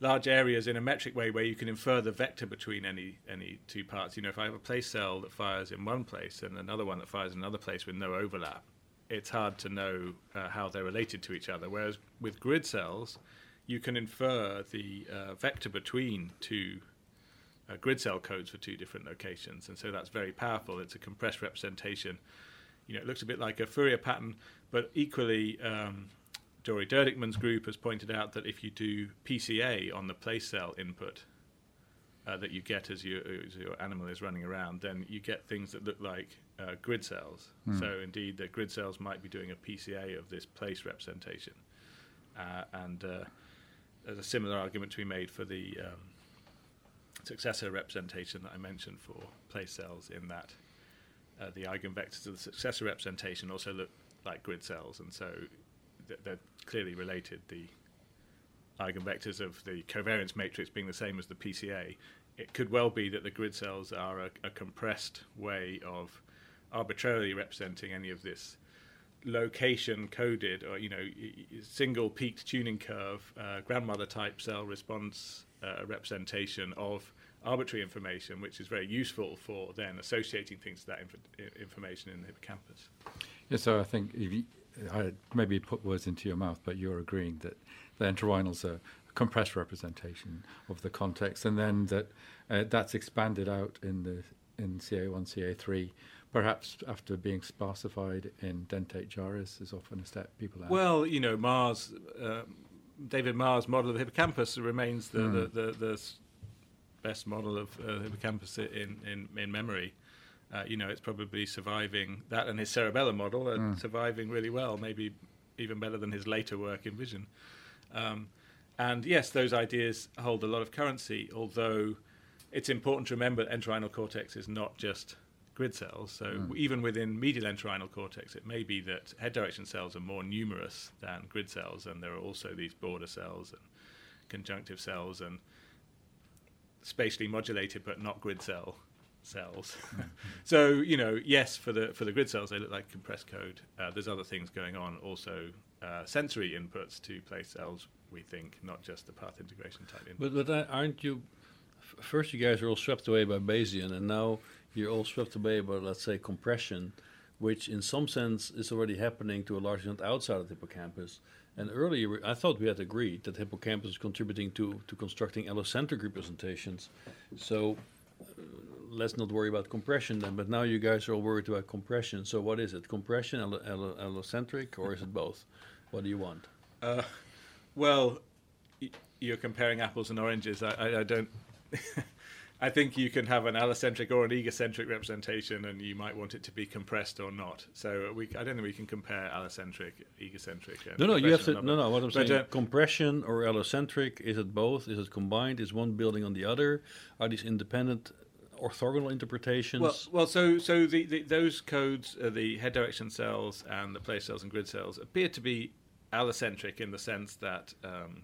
large areas in a metric way where you can infer the vector between any any two parts. You know, if I have a place cell that fires in one place and another one that fires in another place with no overlap, it's hard to know uh, how they're related to each other. Whereas with grid cells, you can infer the uh, vector between two uh, grid cell codes for two different locations, and so that's very powerful. It's a compressed representation. You know, it looks a bit like a Fourier pattern, but equally, um, Dori Derdikman's group has pointed out that if you do PCA on the place cell input uh, that you get as, you, as, your animal is running around, then you get things that look like uh, grid cells. Mm. So indeed, the grid cells might be doing a PCA of this place representation, uh, and uh, there's a similar argument to be made for the um, successor representation that I mentioned for place cells, in that uh, the eigenvectors of the successor representation also look like grid cells, and so th- they're clearly related. The eigenvectors of the covariance matrix being the same as the PCA, it could well be that the grid cells are a, a compressed way of arbitrarily representing any of this location coded or you know single peaked tuning curve uh, grandmother type cell response uh, representation of arbitrary information which is very useful for then associating things to that inf- information in the hippocampus. Yeah so i think you, i maybe put words into your mouth but you're agreeing that the entorhinal's a compressed representation of the context, and then that uh, that's expanded out in the in CA1, CA3, perhaps after being sparsified in dentate gyrus is often a step people have. Well, you know, Marr's, uh, David Marr's model of the hippocampus remains the, mm. the, the, the, best model of uh, hippocampus in, in, in memory. Uh, you know, it's probably surviving that and his cerebellum model are mm. surviving really well, maybe even better than his later work in vision. Um, and yes, those ideas hold a lot of currency, although it's important to remember that entorhinal cortex is not just grid cells. So mm. even within medial entorhinal cortex, it may be that head direction cells are more numerous than grid cells, and there are also these border cells and conjunctive cells and spatially modulated but not grid cell cells. Mm-hmm. *laughs* so you know, yes, for the for the grid cells, they look like compressed code. Uh, there's other things going on also uh, sensory inputs to place cells, we think, not just the path integration type inputs. But, but aren't you, f- first you guys are all swept away by Bayesian, and now you're all swept away by, let's say, compression, which in some sense is already happening to a large extent outside of the hippocampus. And earlier, I thought we had agreed that hippocampus is contributing to, to constructing allocentric representations. So uh, let's not worry about compression then. But now you guys are all worried about compression. So what is it? Compression, allo- allo- allocentric, or is it both? What do you want? Uh, well, y- you're comparing apples and oranges. I, I, I don't. *laughs* I think you can have an allocentric or an egocentric representation, and you might want it to be compressed or not. So we, I don't think we can compare allocentric, egocentric. no, no, you have to. No, no. What I'm but, saying, uh, compression or allocentric. Is it both? Is it combined? Is one building on the other? Are these independent orthogonal interpretations? Well, well so so the, the those codes, uh, the head direction cells and the place cells and grid cells, appear to be allocentric in the sense that um,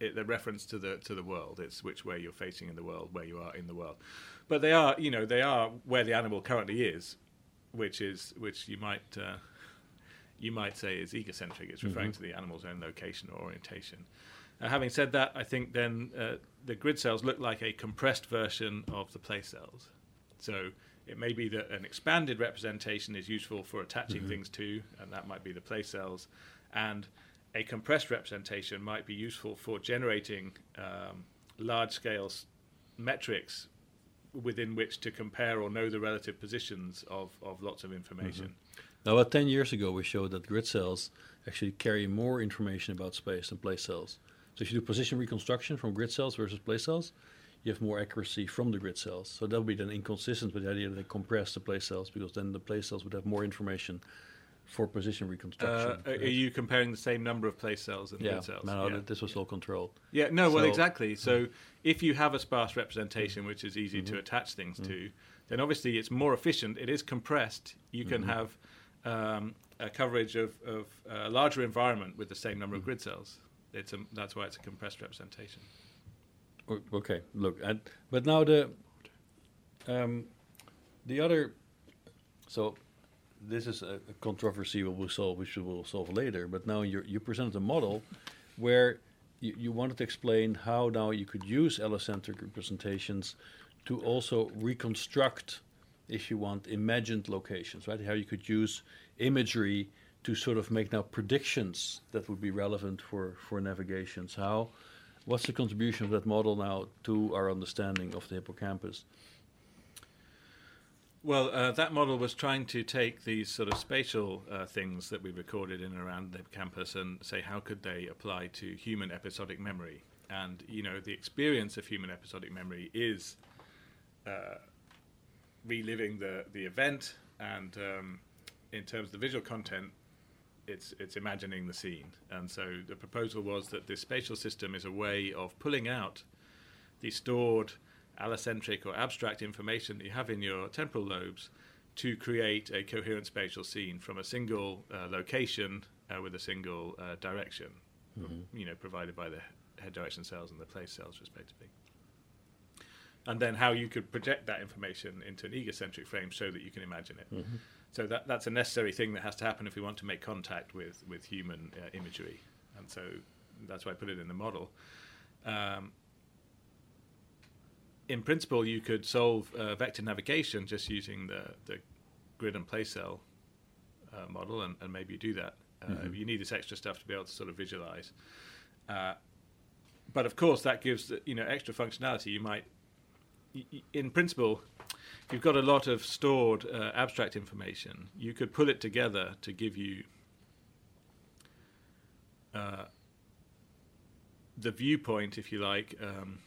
it, the reference to the to the world. It's which way you're facing in the world, where you are in the world. But they are, you know, they are where the animal currently is, which is which you might uh, you might say is egocentric. It's referring mm-hmm. to the animal's own location or orientation. Uh, having said that, I think then uh, the grid cells look like a compressed version of the place cells. So it may be that an expanded representation is useful for attaching mm-hmm. things to, and that might be the place cells and a compressed representation might be useful for generating um, large scale metrics within which to compare or know the relative positions of, of lots of information. Mm-hmm. Now, about 10 years ago, we showed that grid cells actually carry more information about space than place cells. So, if you do position reconstruction from grid cells versus place cells, you have more accuracy from the grid cells. So, that would be then inconsistent with the idea that they compress the place cells because then the place cells would have more information for position reconstruction. Uh, are you comparing the same number of place cells and yeah, cells? No, yeah, this was all controlled. Yeah, no, well, exactly. So mm. if you have a sparse representation, which is easy mm-hmm. to attach things mm-hmm. to, then obviously it's more efficient. It is compressed. You can mm-hmm. have um, a coverage of, of a larger environment with the same number of mm. grid cells. It's a, that's why it's a compressed representation. Okay, look, and, but now the um, the other so this is a controversy we will solve, which we will solve later. But now you presented a model where you, you wanted to explain how now you could use allocentric representations to also reconstruct, if you want, imagined locations, right? How you could use imagery to sort of make now predictions that would be relevant for for navigations. How What's the contribution of that model now to our understanding of the hippocampus? Well, uh, that model was trying to take these sort of spatial uh, things that we recorded in and around the campus and say how could they apply to human episodic memory. And you know, the experience of human episodic memory is uh, reliving the the event, and um, in terms of the visual content, it's it's imagining the scene. And so the proposal was that this spatial system is a way of pulling out the stored allocentric or abstract information that you have in your temporal lobes to create a coherent spatial scene from a single uh, location uh, with a single uh, direction, mm-hmm. you know, provided by the head direction cells and the place cells, respectively. And then how you could project that information into an egocentric frame so that you can imagine it. Mm-hmm. So that that's a necessary thing that has to happen if we want to make contact with with human uh, imagery, and so that's why I put it in the model. Um, in principle, you could solve uh, vector navigation just using the, the grid and place cell uh, model, and, and, maybe you do that. Uh, mm-hmm. You need this extra stuff to be able to sort of visualize. Uh, but of course, that gives the, you know extra functionality. You might, in principle, if you've got a lot of stored uh, abstract information, you could pull it together to give you uh, the viewpoint, if you like. Um,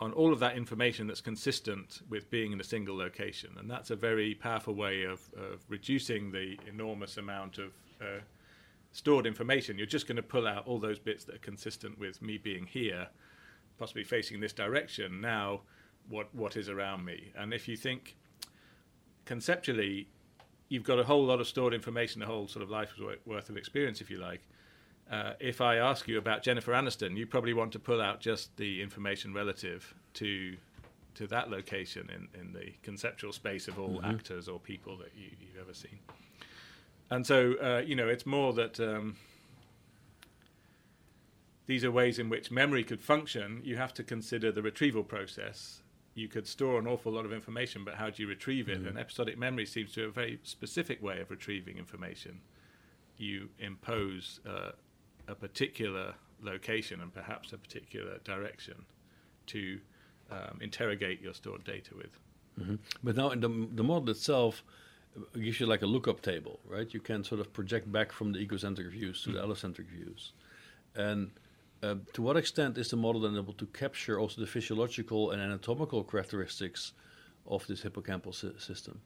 on all of that information that's consistent with being in a single location. And that's a very powerful way of, of reducing the enormous amount of uh, stored information. You're just going to pull out all those bits that are consistent with me being here, possibly facing this direction. Now, what what is around me? And if you think conceptually, you've got a whole lot of stored information, a whole sort of life's worth of experience, if you like uh, if I ask you about Jennifer Aniston, you probably want to pull out just the information relative to to that location in, in the conceptual space of all mm-hmm. actors or people that you, have ever seen. And so, uh, you know, it's more that um, these are ways in which memory could function. You have to consider the retrieval process. You could store an awful lot of information, but how do you retrieve it? Mm-hmm. And episodic memory seems to be a very specific way of retrieving information. You impose uh, a particular location and perhaps a particular direction to um, interrogate your stored data with. Mm-hmm. But now, in the, the model itself gives you like a lookup table, right? You can sort of project back from the egocentric views to mm-hmm. the allocentric views. And uh, to what extent is the model then able to capture also the physiological and anatomical characteristics of this hippocampal si- system?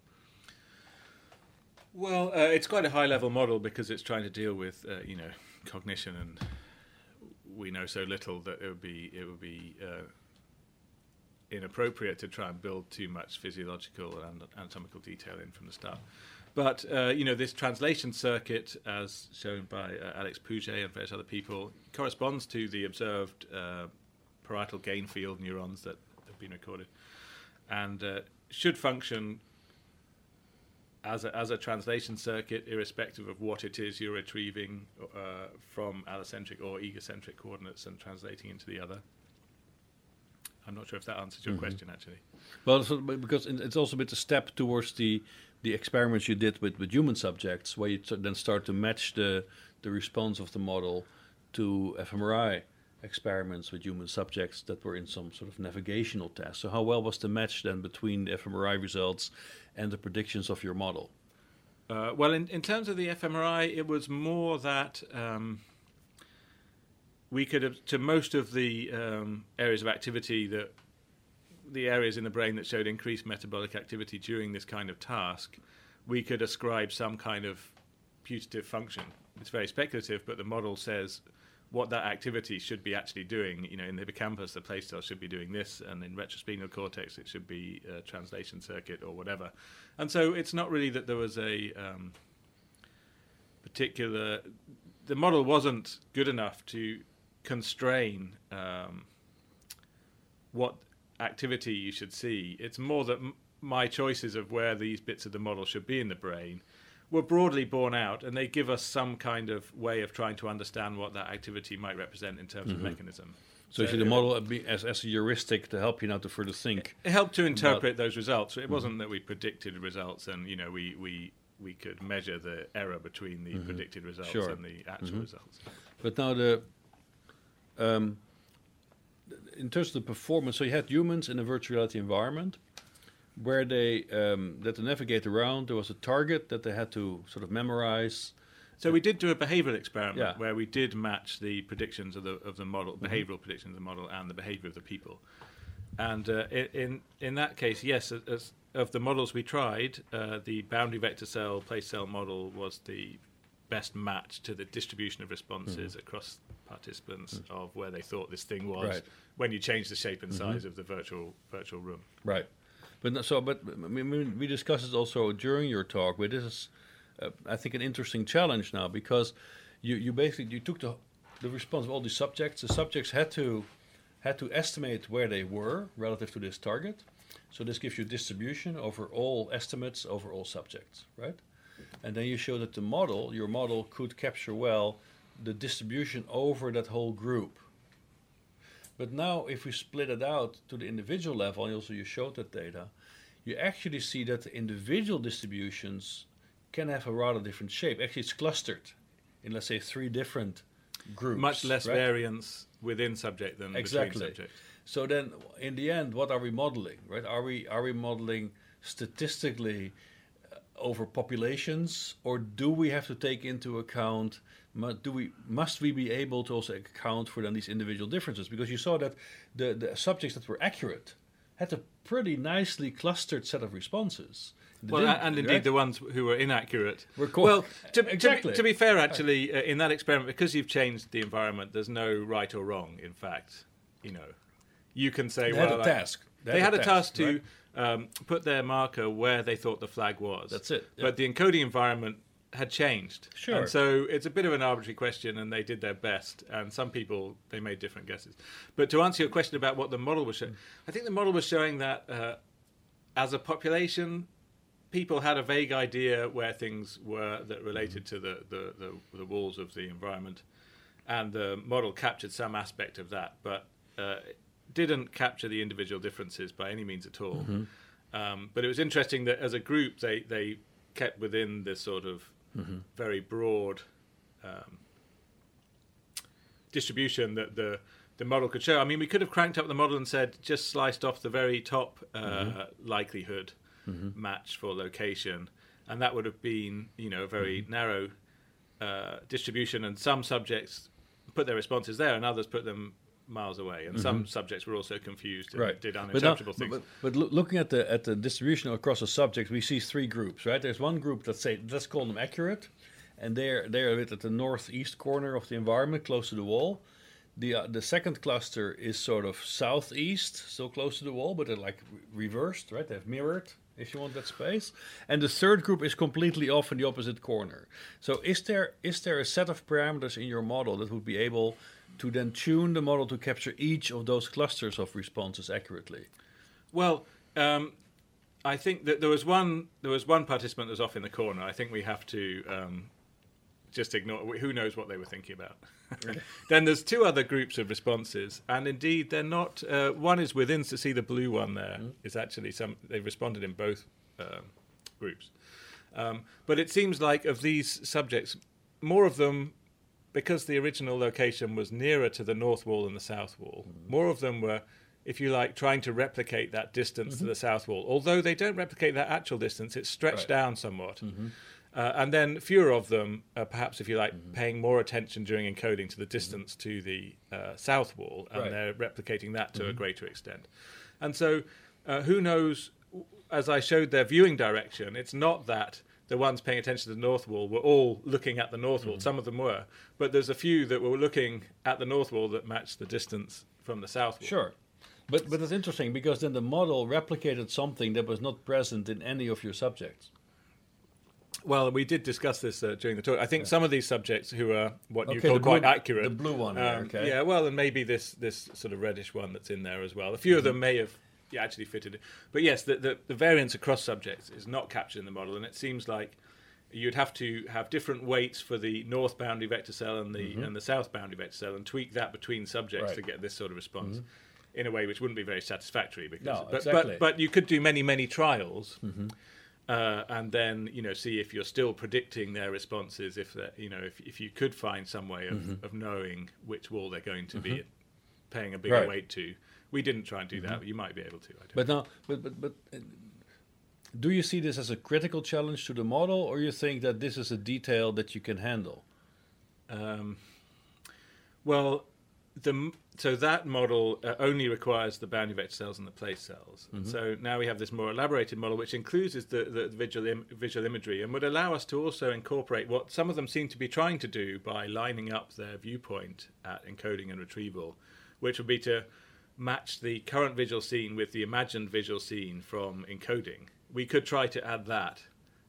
Well, uh, it's quite a high level model because it's trying to deal with, uh, you know, cognition, and we know so little that it would be it would be uh, inappropriate to try and build too much physiological and anatomical detail in from the start. But uh, you know, this translation circuit, as shown by uh, Alex Pouget and various other people, corresponds to the observed uh, parietal gain field neurons that have been recorded, and uh, should function as a, as a translation circuit, irrespective of what it is you're retrieving uh, from allocentric or egocentric coordinates and translating into the other. I'm not sure if that answers your mm-hmm. question, actually. Well, so, because it's also a bit a step towards the the experiments you did with, with human subjects, where you t- then start to match the the response of the model to fMRI experiments with human subjects that were in some sort of navigational test. So, how well was the match then between the fMRI results and the predictions of your model? Uh, well, in, in terms of the fMRI, it was more that um, we could have, to most of the um, areas of activity that the areas in the brain that showed increased metabolic activity during this kind of task, we could ascribe some kind of putative function. It's very speculative, but the model says what that activity should be actually doing. You know, in the hippocampus, the place cell should be doing this, and in retrosplenial cortex, it should be a translation circuit or whatever. And so it's not really that there was a um, particular. The model wasn't good enough to constrain um, what activity you should see. It's more that m- my choices of where these bits of the model should be in the brain were broadly borne out, and they give us some kind of way of trying to understand what that activity might represent in terms mm-hmm. of mechanism. So, so you the model as, as a heuristic to help you now to further think. It helped to interpret those results. It mm-hmm. wasn't that we predicted results and you know we, we we could measure the error between the mm-hmm. predicted results sure. and the actual mm-hmm. results. But now the um, in terms of the performance, so you had humans in a virtual reality environment where they um, that to navigate around. There was a target that they had to sort of memorize. So we did do a behavioural experiment Yeah. where we did match the predictions of the of the model, behavioural predictions of the model, and the behaviour of the people. And uh, in in that case, yes, as- of the models we tried, uh, the boundary vector cell place cell model was the best match to the distribution of responses across participants of where they thought this thing was Right. when you change the shape and size of the virtual virtual room. Right. But so, but we- discussed it also during your talk. But this is, uh, I think, an interesting challenge now because you, you basically you took the the response of all these subjects. The subjects had to had to estimate where they were relative to this target. So this gives you distribution over all estimates over all subjects, right? And then you show that the model, your model, could capture well the distribution over that whole group. But now, if we split it out to the individual level, and also you showed that data, you actually see that the individual distributions can have a rather different shape. Actually, it's clustered in, let's say, three different groups. Much less right? variance within subject than Exactly. between subjects. So then, in the end, what are we modeling? Right? Are we are we modeling statistically uh, over populations, or do we have to take into account? Do we must we be able to also account for then these individual differences? Because you saw that the the subjects that were accurate had a pretty nicely clustered set of responses. They Well, and indeed right? the ones who were inaccurate. Were co- well, to, to be- Exactly. to, be, fair, actually, uh, in that experiment, because you've changed the environment, there's no right or wrong. In fact, you know, you can say, They well, had a I- task. They, had a task, to right? um, put their marker where they thought the flag was. That's it, yeah. But the encoding environment had changed. Sure. And so it's a bit of an arbitrary question, and they did their best. And some people they made different guesses. But to answer your question about what the model was showing, I think the model was showing that uh, as a population, people had a vague idea where things were that related to the, the, the, the walls of the environment, and the model captured some aspect of that, but uh, didn't capture the individual differences by any means at all. Um, but it was interesting that as a group, they, they kept within this sort of very broad um, distribution that the the model could show. I mean, we could have cranked up the model and said just sliced off the very top uh, likelihood match for location, and that would have been you know a very narrow uh, distribution. And some subjects put their responses there, and others put them miles away. And some subjects were also confused and right. did But now- uninterpretable things. But, but loo- looking at the at the distribution across the subjects, we see three groups, right? There's one group that say let's call them accurate, and they're they're a bit at the northeast corner of the environment, close to the wall. The uh, the second cluster is sort of southeast, so close to the wall, but they're like re- reversed, right? They've mirrored, if you want that space. And the third group is completely off in the opposite corner. So is there is there a set of parameters in your model that would be able to then tune the model to capture each of those clusters of responses accurately? Well, um, I think that there was one there was one participant that was off in the corner. I think we have to um, just ignore. Who knows what they were thinking about? *laughs* then there's two other groups of responses, and indeed they're not. Uh, one is within. To see the blue one there. there is actually some. They've responded in both um, groups, um, but it seems like of these subjects, more of them because the original location was nearer to the north wall than the south wall, more of them were, if you like, trying to replicate that distance to the south wall. Although they don't replicate that actual distance, it's stretched Right. down somewhat. Uh, and then fewer of them, uh, perhaps if you like, paying more attention during encoding to the distance to the uh, south wall, and Right. they're replicating that to a greater extent. And so, uh, who knows? As I showed their viewing direction, it's not that the ones paying attention to the north wall were all looking at the north wall. Some of them were, but there's a few that were looking at the north wall that matched the distance from the south wall. Sure. But but it's interesting because then the model replicated something that was not present in any of your subjects. Well, we did discuss this uh, during the talk. I think some of these subjects who are what you call quite blue- accurate, the blue one there, um, okay. yeah, well, and maybe this this sort of reddish one that's in there as well. A few of them may have yeah, actually fitted, it. but yes, the, the the variance across subjects is not captured in the model, and it seems like you'd have to have different weights for the north boundary vector cell and the mm-hmm. and the south boundary vector cell, and tweak that between subjects Right. to get this sort of response. Mm-hmm. In a way which wouldn't be very satisfactory, because No, but, exactly. but but you could do many many trials, mm-hmm. uh, and then you know see if you're still predicting their responses. If that you know if if you could find some way of, Mm-hmm. of knowing which wall they're going to be paying a bigger Right. weight to. We didn't try and do that. But you might be able to. I don't But now, but but but, uh, do you see this as a critical challenge to the model, or you think that this is a detail that you can handle? Um, well, the so that model uh, only requires the boundary vector cells and the place cells. And so now we have this more elaborated model, which includes the, the visual Im- visual imagery, and would allow us to also incorporate what some of them seem to be trying to do by lining up their viewpoint at encoding and retrieval, which would be to match the current visual scene with the imagined visual scene from encoding. We could try to add that.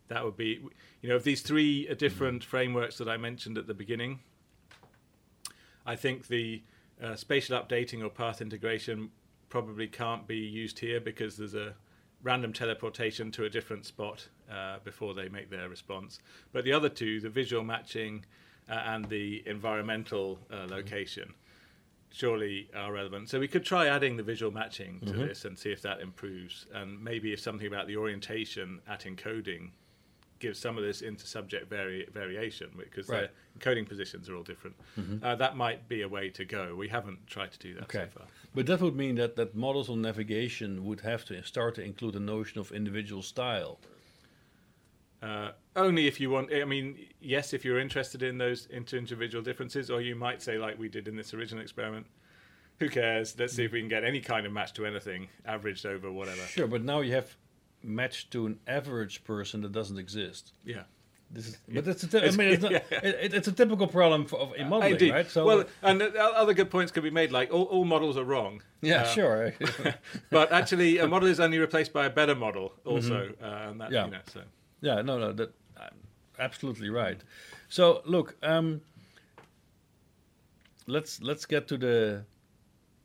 That would be, you know, of these three uh, different frameworks that I mentioned at the beginning. I think the uh, spatial updating or path integration probably can't be used here because there's a random teleportation to a different spot uh, before they make their response. But the other two, the visual matching uh, and the environmental uh, location, surely are relevant. So we could try adding the visual matching to this and see if that improves. And maybe if something about the orientation at encoding gives some of this into subject vari- variation because Right. their encoding positions are all different. Uh, that might be a way to go. We haven't tried to do that Okay. so far. But that would mean that, that models on navigation would have to start to include a notion of individual style. Uh, only if you want. I mean, yes, if you're interested in those inter individual differences, or you might say, like we did in this original experiment, who cares? Let's see if we can get any kind of match to anything, averaged over whatever. Sure, but now you have matched to an average person that doesn't exist. Yeah. This is, but it's a mean, it's, *laughs* not, Yeah. it, it's a typical problem for, of, in modeling, Indeed. right? So, well, and uh, other good points could be made. Like all, all models are wrong. yeah, uh, sure. *laughs* but actually, a model is only replaced by a better model, also. Uh, and that, Mm-hmm. Yeah. you know, so Yeah, no, no, that uh, absolutely right. So look, um, let's let's get to the.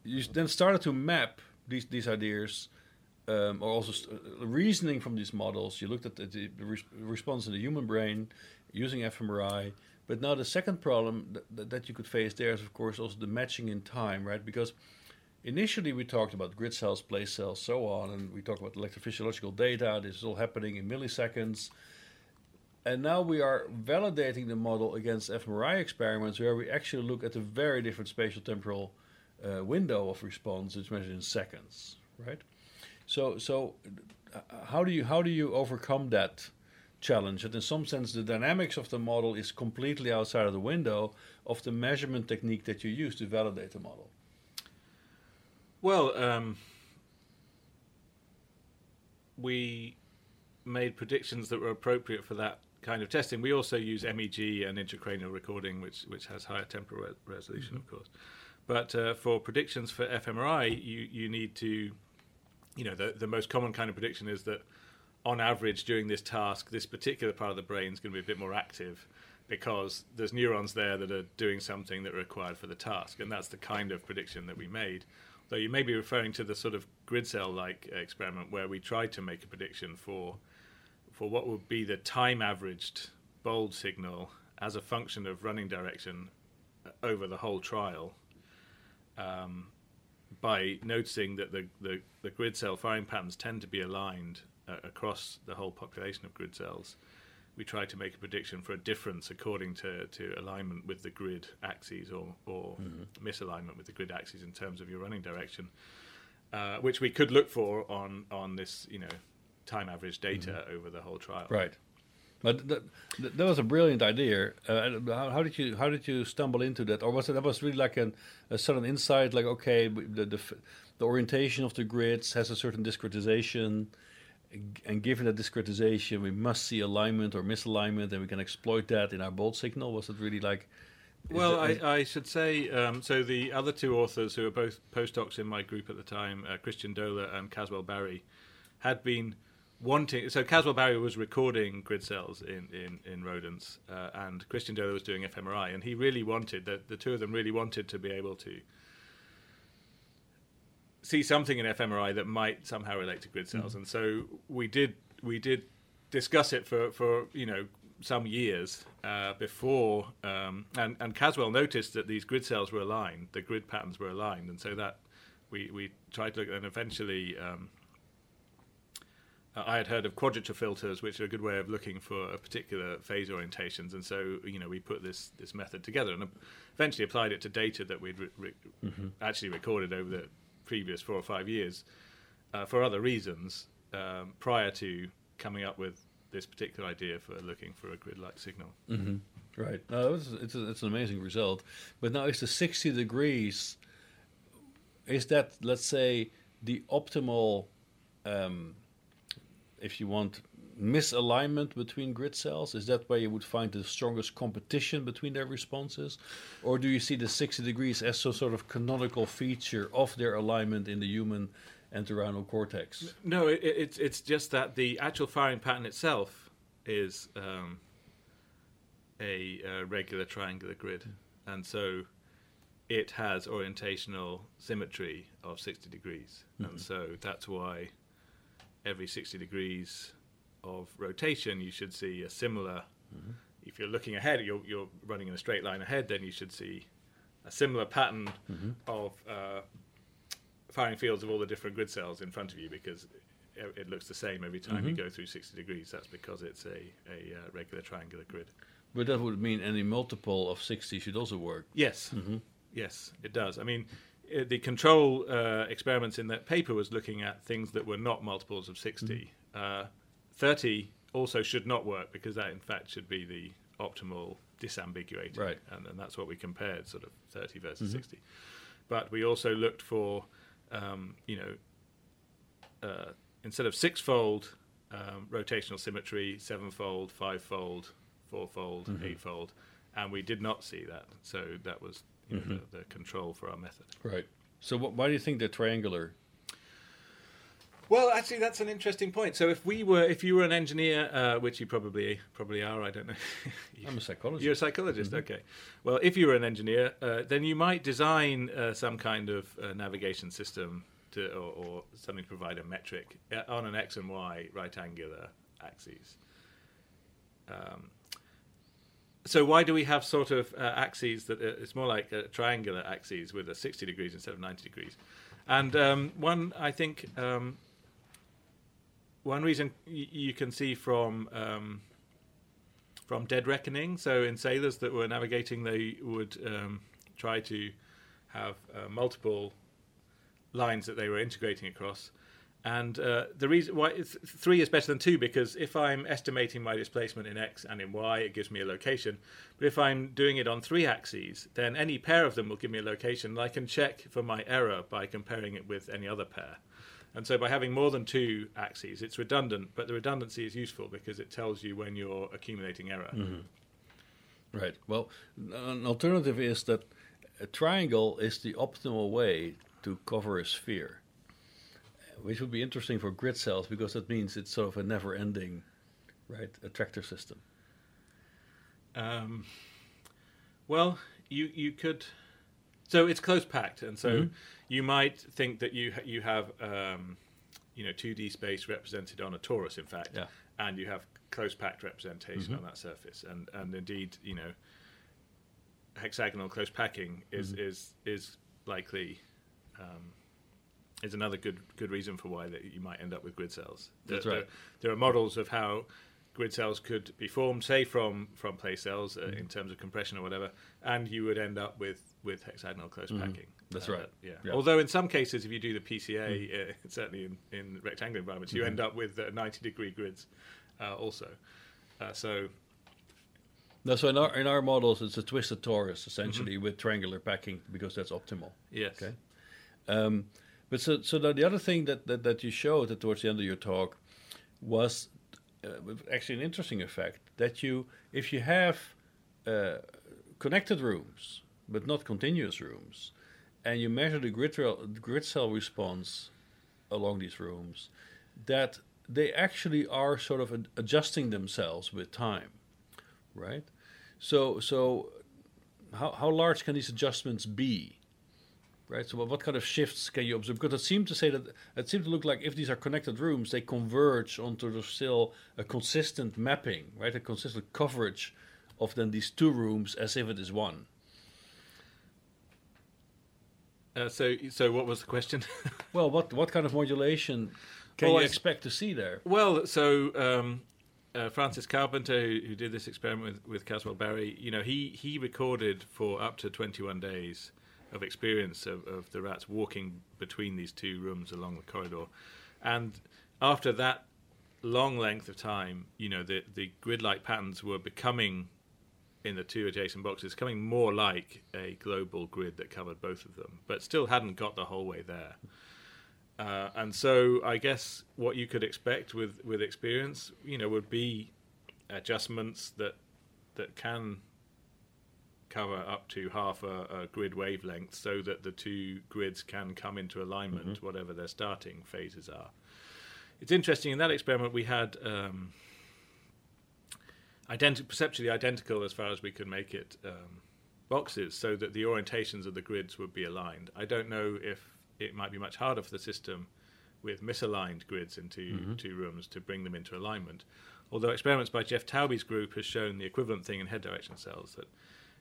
You then started to map these these ideas, um, or also st- uh, reasoning from these models. You looked at the, the res- response in the human brain using fMRI. But now the second problem that, that you could face there is, of course, also the matching in time, right? Because initially we talked about grid cells, place cells, so on, and we talked about electrophysiological data. This is all happening in milliseconds. And now we are validating the model against fMRI experiments where we actually look at a very different spatial temporal uh, window of response. It's measured in seconds, right? So, so how do you how do you overcome that challenge? That in some sense the dynamics of the model is completely outside of the window of the measurement technique that you use to validate the model. Well, um, we made predictions that were appropriate for that kind of testing. We also use MEG and intracranial recording, which which has higher temporal re- resolution, of course. But uh, for predictions for fMRI, you you need to, you know, the the most common kind of prediction is that, on average, during this task, this particular part of the brain is going to be a bit more active. Because there's neurons there that are doing something that are required for the task, and that's the kind of prediction that we made. Though you may be referring to the sort of grid cell like experiment where we tried to make a prediction for for what would be the time averaged bold signal as a function of running direction over the whole trial um, by noticing that the, the, the grid cell firing patterns tend to be aligned uh, across the whole population of grid cells. We tried to make a prediction for a difference according to, to alignment with the grid axes or, or misalignment with the grid axes in terms of your running direction, uh, which we could look for on, on this, you know, time average data over the whole trial. Right. But that was a brilliant idea. Uh, how, how did you how did you stumble into that, or was it that was really like an, a sudden insight? Like okay, the, the the orientation of the grids has a certain discretization, and given that discretization, we must see alignment or misalignment, and we can exploit that in our bold signal. Was it really like? Well, it- I, I should say um, so. The other two authors who are both postdocs in my group at the time, uh, Christian Doeller and Caswell Barry, had been wanting. So Caswell Barry was recording grid cells in in, in rodents, uh, and Christian Doeller was doing fMRI, and he really wanted that. The two of them really wanted to be able to see something in fMRI that might somehow relate to grid cells, and so we did we did discuss it for for you know some years uh, before, um, and and Caswell noticed that these grid cells were aligned, the grid patterns were aligned, and so that we we tried to look, and eventually. Um, I had heard of quadrature filters, which are a good way of looking for a particular phase orientations, and so you know we put this this method together and eventually applied it to data that we'd re- re- mm-hmm. actually recorded over the previous four or five years uh, for other reasons um, prior to coming up with this particular idea for looking for a grid-like signal. Mm-hmm. Right. No, it's, it's, a, it's an amazing result. But now is the 60 degrees, is that, let's say, the optimal, um, if you want, misalignment between grid cells? Is that where you would find the strongest competition between their responses? Or do you see the 60 degrees as some sort of canonical feature of their alignment in the human entorhinal cortex? No, it, it's, it's just that the actual firing pattern itself is. Um, a uh, regular triangular grid, and so it has orientational symmetry of 60 degrees, mm-hmm. and so that's why every 60 degrees of rotation you should see a similar. Mm-hmm. If you're looking ahead, you're, you're running in a straight line ahead, then you should see a similar pattern mm-hmm. of uh, firing fields of all the different grid cells in front of you because it, it looks the same every time you mm-hmm. go through 60 degrees. That's because it's a, a uh, regular triangular grid. But that would mean any multiple of 60 should also work. Yes. Mm-hmm. Yes, it does. I mean, uh, the control uh, experiments in that paper was looking at things that were not multiples of 60. Mm-hmm. Uh, 30 also should not work because that, in fact, should be the optimal disambiguating. Right. And, and that's what we compared, sort of 30 versus mm-hmm. 60. But we also looked for, um, you know, uh, instead of six-fold um, rotational symmetry, seven-fold, five-fold, fourfold, mm-hmm. eightfold, and we did not see that. So that was you mm-hmm. know, the, the, control for our method. Right. So wh- why do you think they're triangular? Well, actually, that's an interesting point. So, if we were, if you were an engineer, uh, which you probably probably are, I don't know. *laughs* I'm a psychologist. You're a psychologist, mm-hmm. okay. Well, if you were an engineer, uh, then you might design uh, some kind of uh, navigation system to, or, or, something to provide a metric uh, on an x and y right angular axes. Um, so why do we have sort of uh, axes that uh, it's more like a triangular axes with a 60 degrees instead of 90 degrees? And um, one, I think, um, one reason you can see from um, from Dead Reckoning. So in sailors that were navigating, they would um, try to have uh, multiple lines that they were integrating across. And uh, the reason why three is better than two because if I'm estimating my displacement in x and in y, it gives me a location. But if I'm doing it on three axes, then any pair of them will give me a location. And I can check for my error by comparing it with any other pair. And so by having more than two axes, it's redundant, but the redundancy is useful because it tells you when you're accumulating error. Mm-hmm. Right. Well, an alternative is that a triangle is the optimal way to cover a sphere which would be interesting for grid cells because that means it's sort of a never-ending, right, attractor system. Um, well, you you could, so it's close packed, and so mm-hmm. You might think that you you have um, you know two D space represented on a torus, in fact, yeah. and you have close packed representation mm-hmm. on that surface, and and indeed you know hexagonal close packing is mm-hmm. is is likely. Um, is another good good reason for why that you might end up with grid cells. That's right. There, there, are models of how grid cells could be formed, say from from place cells uh, mm-hmm. in terms of compression or whatever, and you would end up with with hexagonal close mm-hmm. packing. That's uh, right. Yeah. yeah. Although in some cases, if you do the PCA, mm-hmm. uh, *laughs* certainly in, in rectangular environments, you end mm-hmm. up with 90 degree grids uh, also. Uh, so. No, so in our in our models, it's a twisted torus essentially mm-hmm. with triangular packing because that's optimal. Yes. Okay. Um, but so, so the other thing that, that, that you showed towards the end of your talk was uh, actually an interesting effect that you, if you have uh, connected rooms but not continuous rooms, and you measure the grid, grid cell response along these rooms, that they actually are sort of adjusting themselves with time, right? So, so how, how large can these adjustments be? right? So what kind of shifts can you observe? Because it seemed to say that it seemed to look like if these are connected rooms, they converge onto the still a consistent mapping, right? A consistent coverage of then these two rooms as if it is one. Uh, so, so what was the question? *laughs* well, what what kind of modulation can Oh, you expect to see there? Well, so um, uh, Francis Carpenter, who, who did this experiment with, with Caswell Barry, you know, he, he recorded for up to 21 days of experience of, of the rats walking between these two rooms along the corridor. And after that long length of time, you know, the, the grid-like patterns were becoming, in the two adjacent boxes, coming more like a global grid that covered both of them, but still hadn't got the whole way there. Uh, and so I guess what you could expect with, with experience, you know, would be adjustments that that can cover up to half a, a grid wavelength, so that the two grids can come into alignment, whatever their starting phases are. It's interesting in that experiment we had um, identi- perceptually identical as far as we can make it um, boxes, so that the orientations of the grids would be aligned. I don't know if it might be much harder for the system with misaligned grids into two rooms to bring them into alignment. Although experiments by Jeff Taube's group has shown the equivalent thing in head direction cells that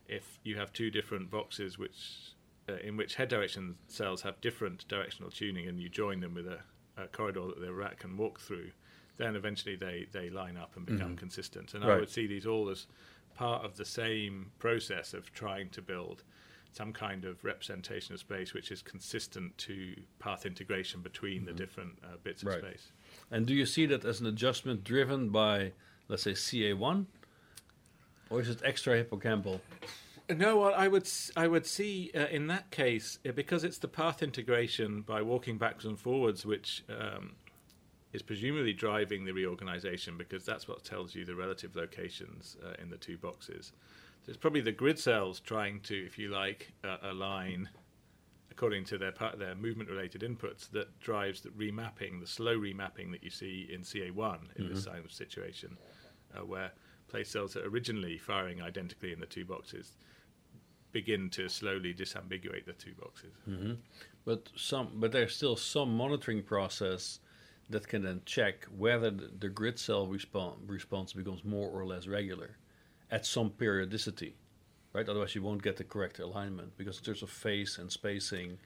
if you have two different boxes which uh, in which head direction cells have different directional tuning and you join them with a, a corridor that the rat can walk through, then eventually they, they line up and become consistent. And I would see these all as part of the same process of trying to build some kind of representation of space which is consistent to path integration between the different uh, bits of space. And do you see that as an adjustment driven by, let's say, CA1? Or is it extra hippocampal? No, well, I would I would see uh, in that case uh, because it's the path integration by walking backwards and forwards, which um, is presumably driving the reorganization because that's what tells you the relative locations uh, in the two boxes. So it's probably the grid cells trying to, if you like, uh, align according to their part, their movement related inputs that drives the remapping, the slow remapping that you see in CA1 in this kind of situation, uh, where place cells that are originally firing identically in the two boxes begin to slowly disambiguate the two boxes. But some, but there's still some monitoring process that can then check whether the, grid cell respon response becomes more or less regular at some periodicity, right? Otherwise, you won't get the correct alignment because in terms of phase and spacing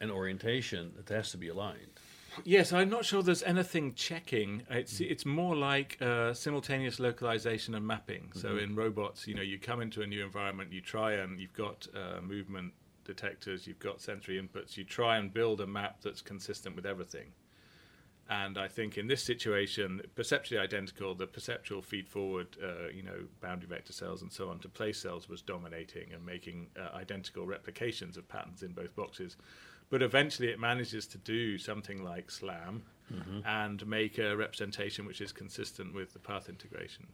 and orientation, it has to be aligned. Yes, I'm not sure there's anything checking. It's it's more like uh, simultaneous localization and mapping. So in robots, you know, you come into a new environment, you try and you've got uh, movement detectors, you've got sensory inputs, you try and build a map that's consistent with everything. And I think in this situation, perceptually identical, the perceptual feed forward, uh, you know, boundary vector cells and so on to place cells was dominating and making uh, identical replications of patterns in both boxes. But eventually it manages to do something like SLAM and make a representation which is consistent with the path integration.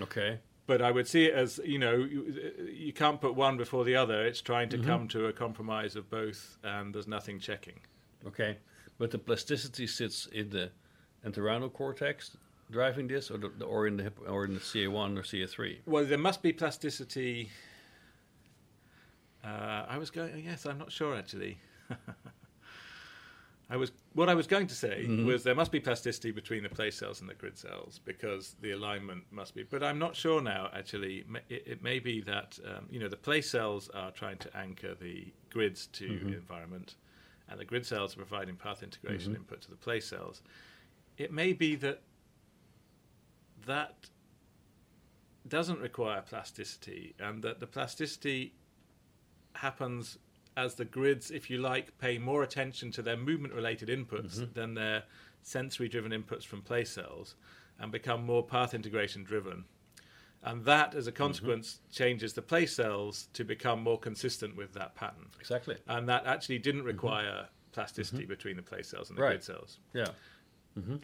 Okay. But I would see it as, you know, you, you can't put one before the other. It's trying to come to a compromise of both, and there's nothing checking. Okay, but the plasticity sits in the entorhinal cortex driving this, or, the, or in the hip, or in the CA1 or CA3. Well, there must be plasticity. Uh, I was going. Yes, I'm not sure actually. *laughs* I was what I was going to say was there must be plasticity between the place cells and the grid cells because the alignment must be. But I'm not sure now. Actually, it, it may be that um, you know the place cells are trying to anchor the grids to the environment, and the grid cells are providing path integration mm-hmm. input to the place cells. It may be that that doesn't require plasticity, and that the plasticity happens as the grids, if you like, pay more attention to their movement related inputs mm-hmm. than their sensory driven inputs from place cells and become more path integration driven. And that, as a mm-hmm. consequence, changes the place cells to become more consistent with that pattern. Exactly. And that actually didn't mm-hmm. require plasticity mm-hmm. between the place cells and the Right. grid cells. Yeah. hmm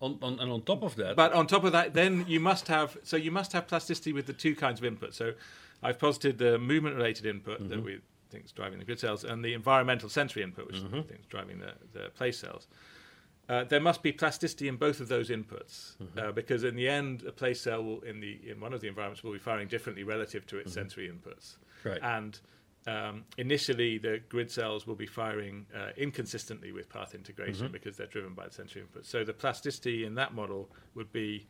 On, on, and on top of that, But on top of that, then you must have so you must have plasticity with the two kinds of input. So I've posited the movement related input that we think is driving the grid cells and the environmental sensory input, which think is driving the, the place cells. Uh, there must be plasticity in both of those inputs uh, because in the end, a place cell will in the in one of the environments will be firing differently relative to its sensory inputs. Right. And um, initially, the grid cells will be firing uh, inconsistently with path integration because they're driven by the sensory input. So the plasticity in that model would be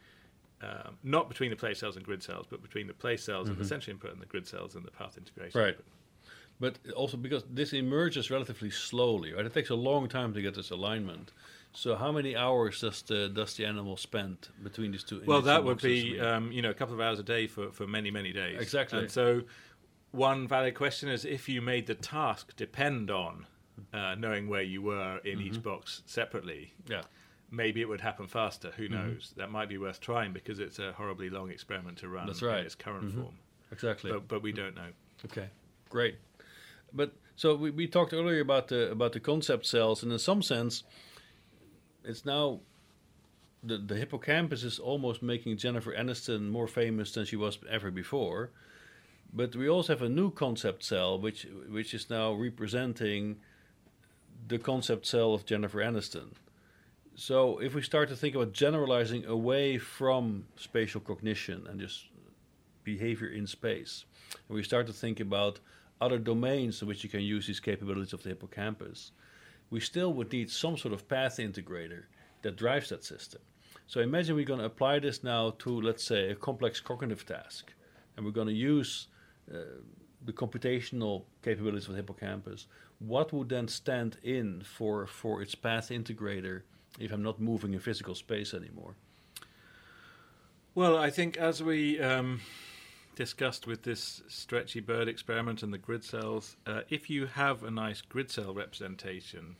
um, not between the place cells and grid cells, but between the place cells and the sensory input and the grid cells and the path integration. Right. input. but also because this emerges relatively slowly, right? It takes a long time to get this alignment. So how many hours does the does the animal spend between these two? Well, that would be um, you know a couple of hours a day for, for many many days. Exactly. And so, one valid question is if you made the task depend on uh, knowing where you were in Mm-hmm. each box separately, yeah. maybe it would happen faster. Who Mm-hmm. knows? That might be worth trying because it's a horribly long experiment to run That's right. in its current Mhm. form. Exactly. But, but we don't know. Okay, great. But so we, we talked earlier about the about the concept cells, and in some sense, it's now the the hippocampus is almost making Jennifer Aniston more famous than she was ever before. But we also have a new concept cell, which which is now representing the concept cell of Jennifer Aniston. So if we start to think about generalizing away from spatial cognition and just behavior in space, and we start to think about other domains in which you can use these capabilities of the hippocampus, we still would need some sort of path integrator that drives that system. So imagine we're going to apply this now to, let's say, a complex cognitive task, and we're going to use uh, the computational capabilities of the hippocampus. What would then stand in for, for its path integrator if I'm not moving in physical space anymore? Well, I think as we um, discussed with this stretchy bird experiment and the grid cells, uh, if you have a nice grid cell representation,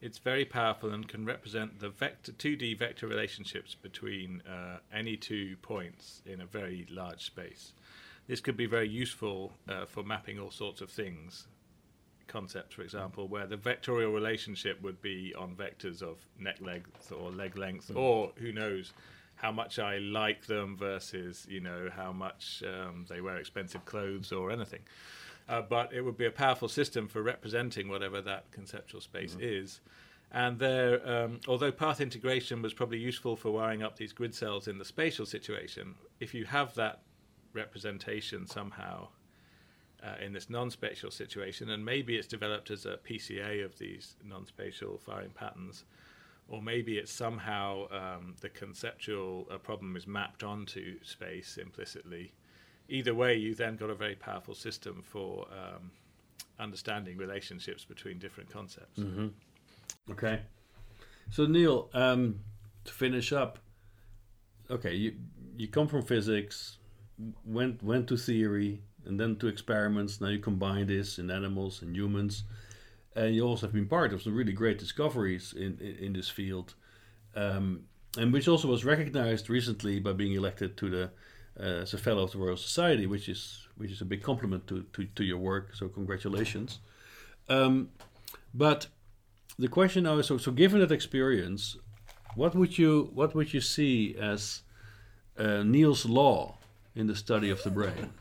it's very powerful and can represent the vector 2D vector relationships between uh, any two points in a very large space. This could be very useful uh, for mapping all sorts of things. Concepts, for example, where the vectorial relationship would be on vectors of neck length or leg length, or who knows, how much I like them versus you know how much um, they wear expensive clothes or anything. Uh, but it would be a powerful system for representing whatever that conceptual space is. And there, um, although path integration was probably useful for wiring up these grid cells in the spatial situation, if you have that representation somehow uh, in this non-spatial situation, and maybe it's developed as a PCA of these non-spatial firing patterns, or maybe it's somehow um, the conceptual uh, problem is mapped onto space implicitly. Either way, you then got a very powerful system for um, understanding relationships between different concepts. Mm-hmm. Okay. So Neil, um, to finish up, okay, you you come from physics, went went to theory, and then to experiments. Now you combine this in animals and humans, and you also have been part of some really great discoveries in in, in this field, um, and which also was recognized recently by being elected to the as a fellow of the Royal Society, which is which is a big compliment to to, to your work. So congratulations. Um, but the question now is so, so given that experience, what would you what would you see as uh, Neil's law in the study of the brain? *laughs*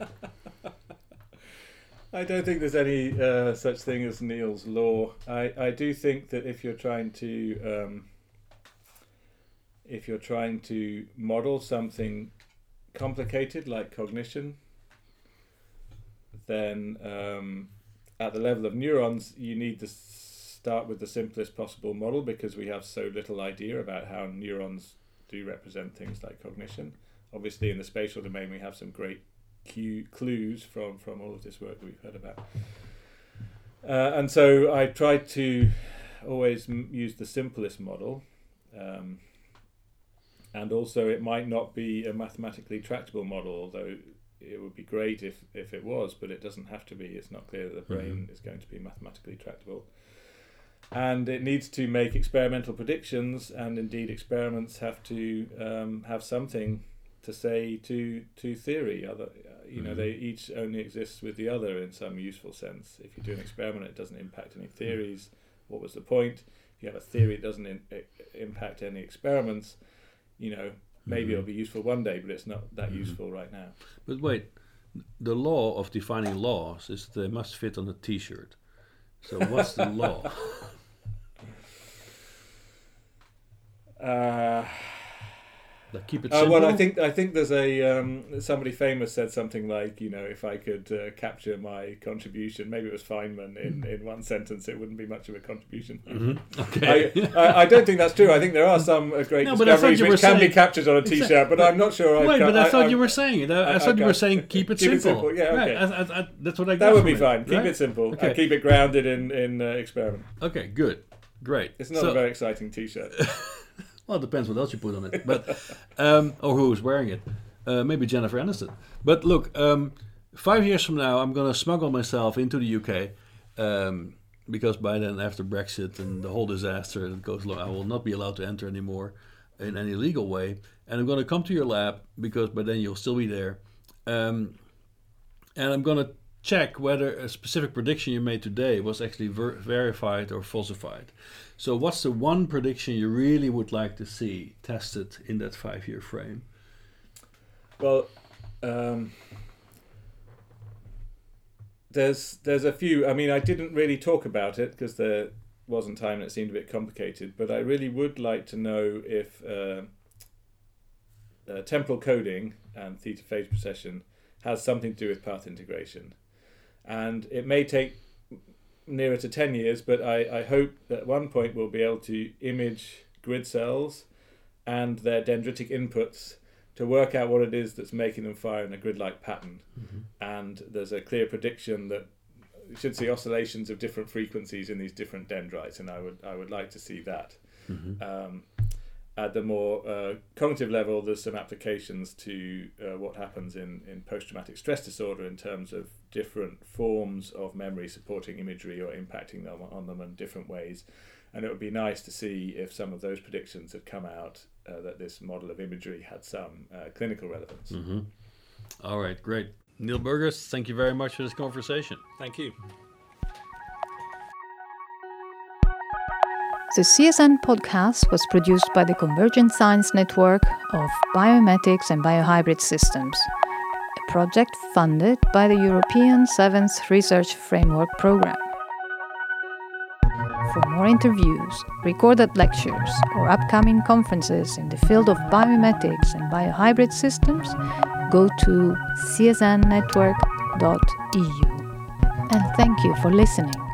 I don't think there's any uh, such thing as Neil's law. I, I do think that if you're trying to um, if you're trying to model something complicated like cognition, then um, at the level of neurons, you need to start with the simplest possible model because we have so little idea about how neurons do represent things like cognition. Obviously, in the spatial domain, we have some great cue, clues from, from all of this work that we've heard about. Uh, and so I tried to always m- use the simplest model. Um, and also, it might not be a mathematically tractable model, although it would be great if, if it was, but it doesn't have to be. It's not clear that the brain is going to be mathematically tractable. And it needs to make experimental predictions, and indeed, experiments have to um, have something to say to to theory. Other, you know, Mhm. they each only exist with the other in some useful sense. If you do an experiment, it doesn't impact any theories. What was the point? If you have a theory, it doesn't in, i impact any experiments. You know, maybe Mhm. it'll be useful one day, but it's not that Mhm. useful right now. But wait, the law of defining laws is they must fit on a T-shirt. So what's the law? *laughs* Uh, Like keep it Uh, well, I think I think there's a um, somebody famous said something like, you know, if I could uh, capture my contribution, maybe it was Feynman in, in one sentence, it wouldn't be much of a contribution. Mhm. Okay. I, I, I don't think that's true. I think there are some uh, great No, I discoveries which can be captured on a Exactly. T-shirt, but I'm not sure. I Wait, can, but I, thought I'm- you were saying it. I, I I- thought I you were saying keep it keep it simple. simple, yeah, Right, okay. I- I- I- that's what I got That would be it, fine. Keep it simple Okay. and keep it grounded in in uh, experiment. Okay, good. Great. It's not So- a very exciting T-shirt. *laughs* Well, it depends what else you put on it, but *laughs* um, or who's wearing it. Uh, maybe Jennifer Aniston. But look, um, five years from now, I'm going to smuggle myself into the UK um, because by then, after Brexit and the whole disaster that goes along, I will not be allowed to enter anymore in any legal way. And I'm going to come to your lab because by then you'll still be there, um, and I'm going to check whether a specific prediction you made today was actually ver- verified or falsified. So, what's the one prediction you really would like to see tested in that five year frame? Well, um, there's there's a few. I mean, I didn't really talk about it because there wasn't time and it seemed a bit complicated. But I really would like to know if uh, uh, temporal coding and theta phase precession has something to do with path integration, and it may take nearer to 10 years but I, I hope that at one point we'll be able to image grid cells and their dendritic inputs to work out what it is that's making them fire in a grid-like pattern. And there's a clear prediction that you should see oscillations of different frequencies in these different dendrites, and I would I would like to see that. Um, at the more uh, cognitive level, there's some applications to uh, what happens in, in post-traumatic stress disorder in terms of different forms of memory supporting imagery or impacting them on them in different ways. And it would be nice to see if some of those predictions had come out uh, that this model of imagery had some uh, clinical relevance. Mm-hmm. All right, great. Neil Burgess, thank you very much for this conversation. Thank you. The CSN podcast was produced by the Convergent Science Network of Biomimetics and Biohybrid Systems, a project funded by the European Seventh Research Framework Programme. For more interviews, recorded lectures, or upcoming conferences in the field of biomimetics and biohybrid systems, go to csnnetwork.eu. And thank you for listening.